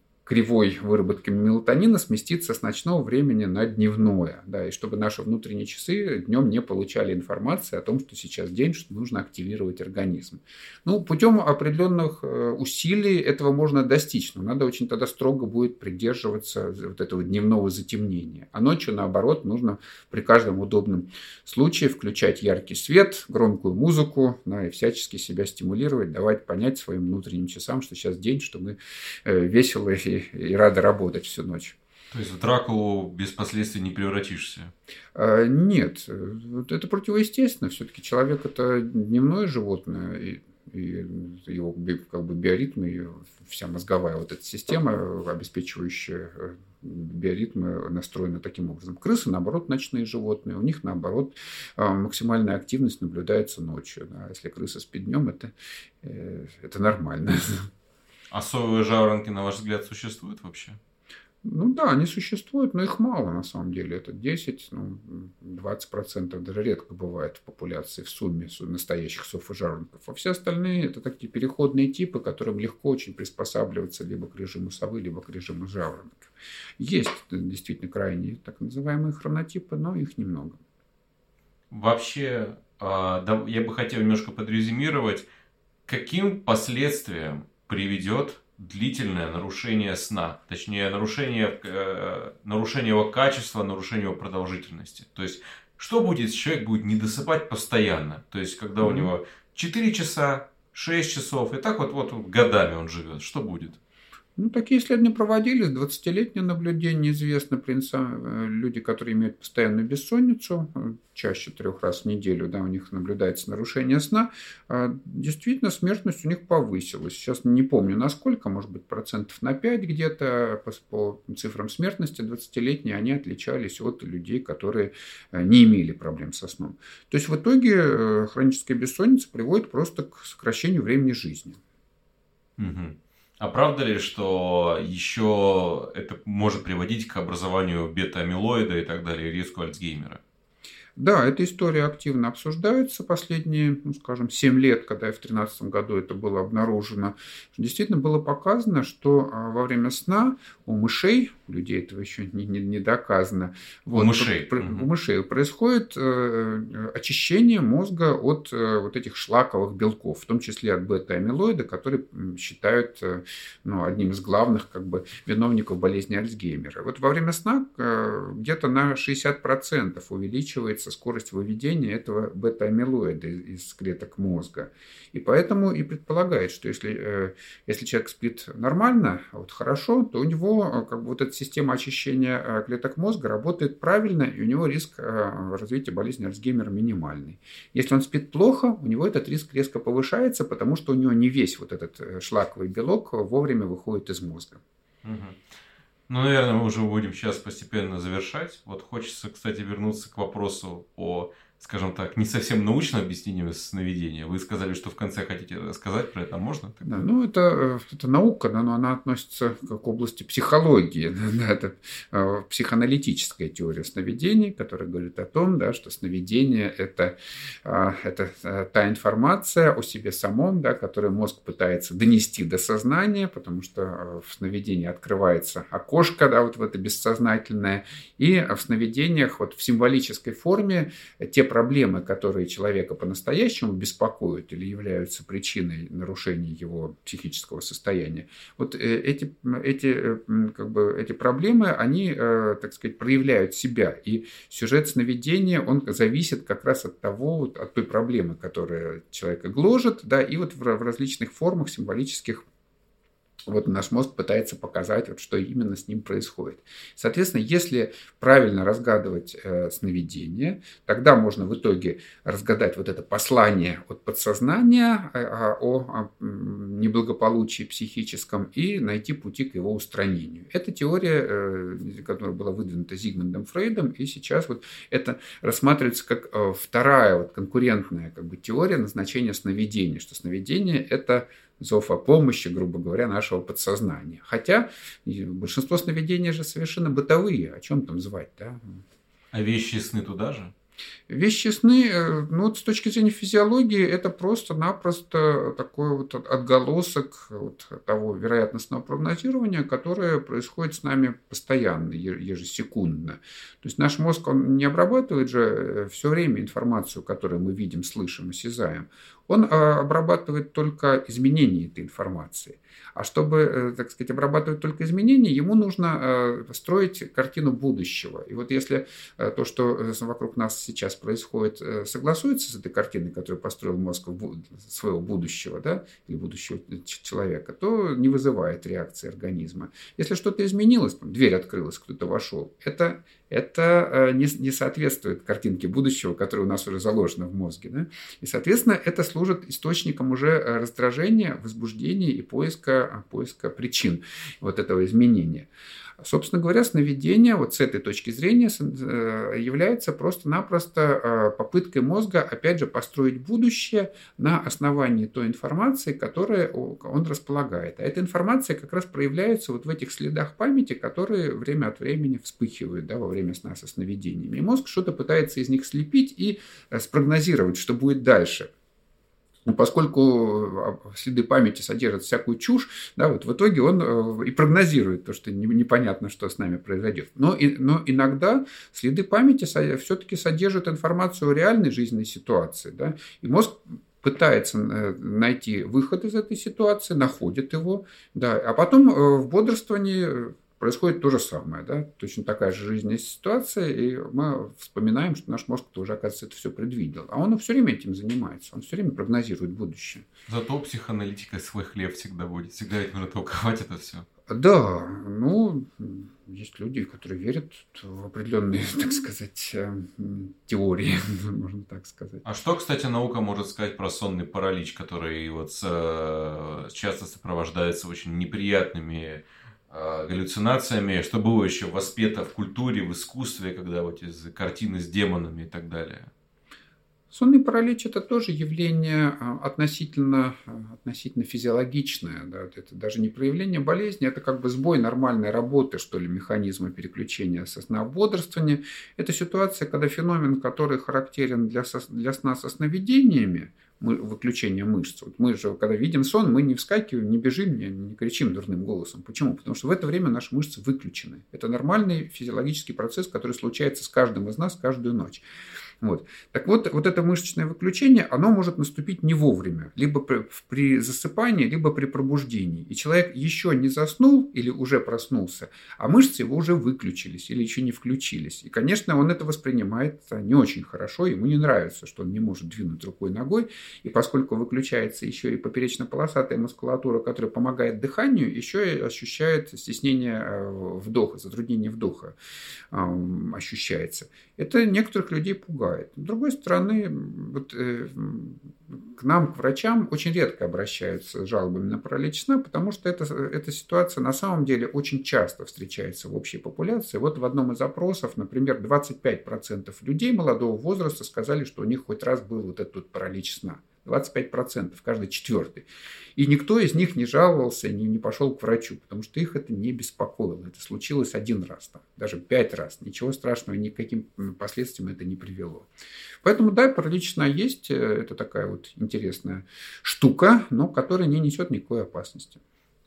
кривой выработки мелатонина сместиться с ночного времени на дневное, да, и чтобы наши внутренние часы днем не получали информации о том, что сейчас день, что нужно активировать организм. Ну, путем определенных э, усилий этого можно достичь, но надо очень тогда строго будет придерживаться вот этого дневного затемнения. А ночью, наоборот, нужно при каждом удобном случае включать яркий свет, громкую музыку, да, и всячески себя стимулировать, давать понять своим внутренним часам, что сейчас день, что мы э, весело и и, рады работать всю ночь. То есть в Дракулу без последствий не превратишься? А, нет, это противоестественно. Все-таки человек это дневное животное, и, и его как бы биоритмы, и вся мозговая вот эта система, обеспечивающая э, биоритмы настроены таким образом. Крысы, наоборот, ночные животные. У них, наоборот, э, максимальная активность наблюдается ночью. Да. Если крыса спит днем, это, э, это нормально. А соевые жаворонки, на ваш взгляд, существуют вообще? Ну да, они существуют, но их мало на самом деле. Это 10, ну, 20% даже редко бывает в популяции в сумме настоящих сов и жаворонков. А все остальные это такие переходные типы, которым легко очень приспосабливаться либо к режиму совы, либо к режиму жаворонков. Есть действительно крайние так называемые хронотипы, но их немного. Вообще, а, я бы хотел немножко подрезюмировать, каким последствиям приведет длительное нарушение сна, точнее нарушение, э, нарушение его качества, нарушение его продолжительности. То есть, что будет, если человек будет не досыпать постоянно? То есть, когда mm-hmm. у него 4 часа, 6 часов, и так вот, вот годами он живет, что будет? Ну, такие исследования проводились, 20-летнее наблюдение известно, принца, э, люди, которые имеют постоянную бессонницу, э, чаще трех раз в неделю, да, у них наблюдается нарушение сна, а действительно смертность у них повысилась. Сейчас не помню насколько, может быть, процентов на 5 где-то по, по цифрам смертности 20-летние они отличались от людей, которые э, не имели проблем со сном. То есть в итоге хроническая бессонница приводит просто к сокращению времени жизни. Угу. А правда ли, что еще это может приводить к образованию бета-амилоида и так далее, риску Альцгеймера? Да, эта история активно обсуждается последние, ну, скажем, 7 лет, когда в 2013 году это было обнаружено. Действительно было показано, что а, во время сна у мышей, у людей этого еще не, не, не доказано, вот, у, мышей. Про, угу. у мышей происходит э, очищение мозга от э, вот этих шлаковых белков, в том числе от бета-амилоида, который считают э, ну, одним из главных как бы, виновников болезни Альцгеймера. Вот во время сна э, где-то на 60% увеличивается скорость выведения этого бета-амилоида из клеток мозга. И поэтому и предполагает, что если, э, если человек спит нормально, вот хорошо, то у него э, как бы вот эта система очищения э, клеток мозга работает правильно, и у него риск развития болезни Альцгеймера минимальный. Если он спит плохо, у него этот риск резко повышается, потому что у него не весь вот этот шлаковый белок вовремя выходит из мозга. Ну, наверное, мы уже будем сейчас постепенно завершать. Вот хочется, кстати, вернуться к вопросу о скажем так, не совсем научным объяснением сновидения. Вы сказали, что в конце хотите рассказать про это, можно? Да, ну, это, э, это наука, да, но она относится к области психологии. Да, это э, психоаналитическая теория сновидений, которая говорит о том, да, что сновидение это, э, это та информация о себе самом, да, которую мозг пытается донести до сознания, потому что в сновидении открывается окошко да, вот в это бессознательное, и в сновидениях вот в символической форме те проблемы, которые человека по-настоящему беспокоят или являются причиной нарушения его психического состояния, вот э, эти, эти, э, как бы, эти проблемы, они, э, так сказать, проявляют себя. И сюжет сновидения, он зависит как раз от того, от той проблемы, которая человека гложет, да, и вот в различных формах символических вот наш мозг пытается показать, вот, что именно с ним происходит. Соответственно, если правильно разгадывать э, сновидение, тогда можно в итоге разгадать вот это послание от подсознания э, о, о неблагополучии психическом и найти пути к его устранению. Это теория, э, которая была выдвинута Зигмундом Фрейдом, и сейчас вот это рассматривается как э, вторая вот конкурентная как бы, теория назначения сновидения, что сновидение – это зов о помощи, грубо говоря, нашего подсознания. Хотя большинство сновидений же совершенно бытовые. О чем там звать, да? А вещи сны туда же? Вещи сны, э, ну вот с точки зрения физиологии, это просто-напросто такой вот отголосок вот того вероятностного прогнозирования, которое происходит с нами постоянно, ежесекундно. То есть наш мозг, он не обрабатывает же э, все время информацию, которую мы видим, слышим, осязаем. Он а, обрабатывает только изменения этой информации. А чтобы, э, так сказать, обрабатывать только изменения, ему нужно строить картину будущего. И вот если то, что вокруг нас сейчас происходит, э, согласуется с этой картиной, которую построил мозг своего будущего, да, или будущего человека, то не вызывает реакции организма. Если что-то изменилось, там, дверь открылась, кто-то вошел, это, это э, не, не соответствует картинке будущего, которая у нас уже заложена в мозге. Да? И, соответственно, это служит источником уже э, раздражения, возбуждения и поиска, поиска причин вот этого изменения. Собственно говоря, сновидение вот с этой точки зрения э, является просто-напросто э, попыткой мозга, опять же, построить будущее на основании той информации, которую он располагает. А эта информация как раз проявляется вот в этих следах памяти, которые время от времени вспыхивают да, во время сна со сновидениями. И мозг что-то пытается из них слепить и э, спрогнозировать, что будет дальше. Но поскольку а, следы памяти содержат всякую чушь, да, вот в итоге он э, и прогнозирует то, что непонятно, что с нами произойдет. Но, и, но иногда следы памяти все-таки содержат информацию о реальной жизненной ситуации. Да, и мозг пытается э, найти выход из этой ситуации, находит его, да, а потом э, в бодрствовании происходит то же самое, да, точно такая же жизненная ситуация, и мы вспоминаем, что наш мозг тоже, оказывается, это все предвидел. А он все время этим занимается, он все время прогнозирует будущее. Зато психоаналитика свой хлеб всегда будет, всегда ведь можно толковать это все. Да, ну, есть люди, которые верят в определенные, так сказать, э, теории, можно так сказать. А что, кстати, наука может сказать про сонный паралич, который вот э, часто сопровождается очень неприятными галлюцинациями, что было еще воспето в культуре, в искусстве, когда вот эти картины с демонами и так далее? Сонный паралич – это тоже явление а, относительно, а, относительно физиологичное. Да? Это даже не проявление болезни, это как бы сбой нормальной работы, что ли, механизма переключения со сна в бодрствование. Это ситуация, когда феномен, который характерен для, для сна со сновидениями, выключение мышц. Вот мы же, когда видим сон, мы не вскакиваем, не бежим, не, не кричим дурным голосом. Почему? Потому что в это время наши мышцы выключены. Это нормальный физиологический процесс, который случается с каждым из нас каждую ночь. Вот. Так вот, вот это мышечное выключение, оно может наступить не вовремя, либо при, засыпании, либо при пробуждении. И человек еще не заснул или уже проснулся, а мышцы его уже выключились или еще не включились. И, конечно, он это воспринимает не очень хорошо, ему не нравится, что он не может двинуть рукой ногой. И поскольку выключается еще и поперечно-полосатая мускулатура, которая помогает дыханию, еще и ощущает стеснение э, вдоха, затруднение вдоха ощущается. Это некоторых людей пугает. С другой стороны, вот, э, к нам, к врачам, очень редко обращаются с жалобами на паралич сна, потому что это, эта ситуация на самом деле очень часто встречается в общей популяции. Вот в одном из опросов, например, 25% людей молодого возраста сказали, что у них хоть раз был вот этот паралич сна. 25%, каждый четвертый. И никто из них не жаловался, не, не пошел к врачу, потому что их это не беспокоило. Это случилось один раз, там, даже пять раз. Ничего страшного, никаким последствиям это не привело. Поэтому, да, паралич есть. Э, это такая вот интересная штука, но которая не несет никакой опасности.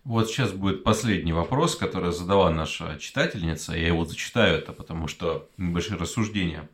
Вот сейчас будет последний вопрос, который задала наша читательница. Я его зачитаю это, потому что небольшие рассуждения.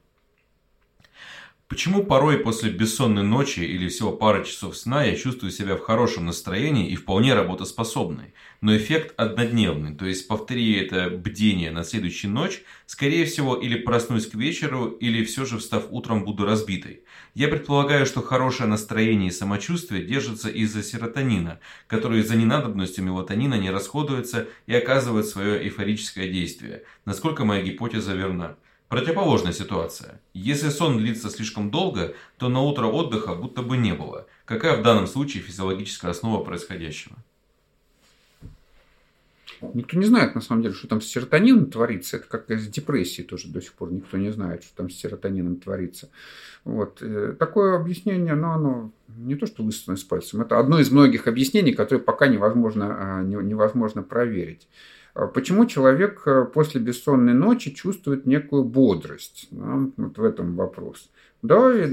Почему порой после бессонной ночи или всего пары часов сна я чувствую себя в хорошем настроении и вполне работоспособной, но эффект однодневный, то есть повтори это бдение на следующую ночь, скорее всего или проснусь к вечеру, или все же встав утром буду разбитой. Я предполагаю, что хорошее настроение и самочувствие держатся из-за серотонина, который за ненадобностью мелатонина не расходуется и оказывает свое эйфорическое действие. Насколько моя гипотеза верна? Противоположная ситуация. Если сон длится слишком долго, то на утро отдыха будто бы не было. Какая в данном случае физиологическая основа происходящего? Никто не знает, на самом деле, что там с серотонином творится. Это как с депрессией тоже до сих пор никто не знает, что там с серотонином творится. Вот. Э, такое объяснение, но оно не то, что высосано с пальцем. Это одно из многих объяснений, которые пока невозможно, а, невозможно проверить. А почему человек э, после бессонной ночи чувствует некую бодрость? Да, вот в этом вопрос. Да, я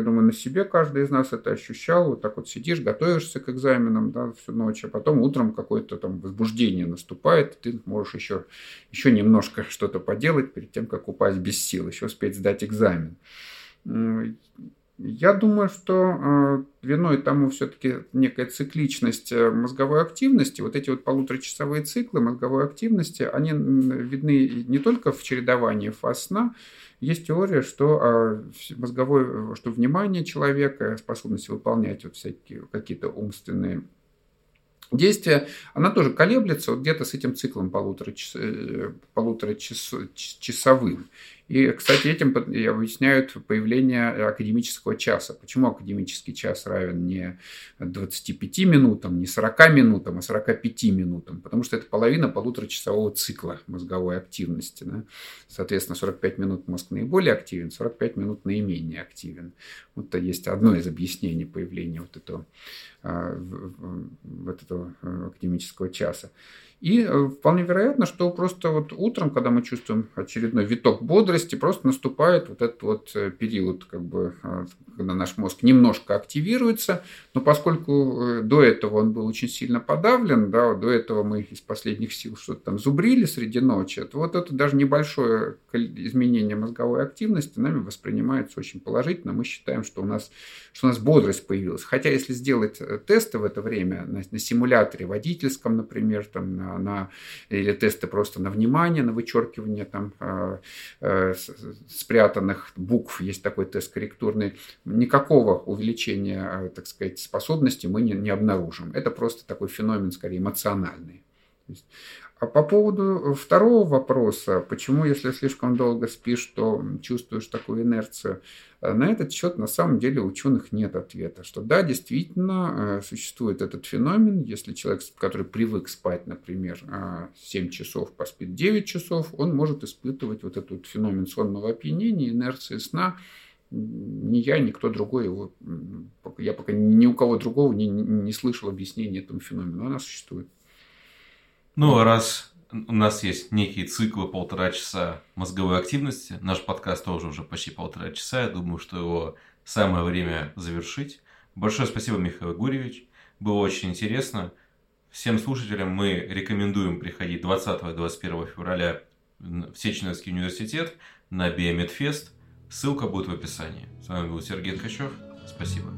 думаю, на себе каждый из нас это ощущал. Вот так вот сидишь, готовишься к экзаменам да, всю ночь, а потом утром какое-то там возбуждение наступает, ты можешь еще, еще немножко что-то поделать перед тем, как упасть без сил, еще успеть сдать экзамен. Я думаю, что э, виной тому все-таки некая цикличность э, мозговой активности. Вот эти вот полуторачасовые циклы мозговой активности, они видны не только в чередовании фаз сна. Есть теория, что э, мозговое, что внимание человека, способность выполнять вот всякие какие-то умственные действия, она тоже колеблется вот где-то с этим циклом полутора, час, полутора час, часовым. И, кстати, этим объясняют появление академического часа. Почему академический час равен не 25 минутам, не 40 минутам, а 45 минутам? Потому что это половина полуторачасового цикла мозговой активности. Да? Соответственно, 45 минут мозг наиболее активен, 45 минут наименее активен. Вот это есть одно из объяснений появления вот этого, вот этого э, академического часа. И э, вполне вероятно, что просто вот утром, когда мы чувствуем очередной виток бодрости, просто наступает вот этот вот э, период, как бы, э, когда наш мозг немножко активируется. Но поскольку до этого он был очень сильно подавлен, да, до этого мы из последних сил что-то там зубрили среди ночи, то вот это даже небольшое изменение мозговой активности нами воспринимается очень положительно. Мы считаем, что у нас, что у нас бодрость появилась. Хотя если сделать тесты в это время на, на симуляторе водительском, например, там, на на, или тесты просто на внимание, на вычеркивание там, э, э, спрятанных букв, есть такой тест корректурный, никакого увеличения, э, так сказать, способности мы не, не обнаружим. Это просто такой феномен, скорее, эмоциональный. А по поводу второго вопроса, почему, если слишком долго спишь, то чувствуешь такую инерцию, э, на этот счет на самом деле ученых нет ответа. Что да, действительно, э, существует этот феномен, если человек, который привык спать, например, 7 э, часов, поспит 9 часов, он может испытывать вот этот феномен сонного опьянения, инерции сна, ни я, ни кто другой его, я пока ни у кого другого не, не слышал объяснения этому феномену, она существует. Ну, а раз у нас есть некие циклы полтора часа мозговой активности, наш подкаст тоже уже почти полтора часа, я думаю, что его самое время завершить. Большое спасибо, Михаил Гурьевич, было очень интересно. Всем слушателям мы рекомендуем приходить 20-21 февраля в Сеченовский университет на Биомедфест. Ссылка будет в описании. С вами был Сергей Ткачев. Спасибо.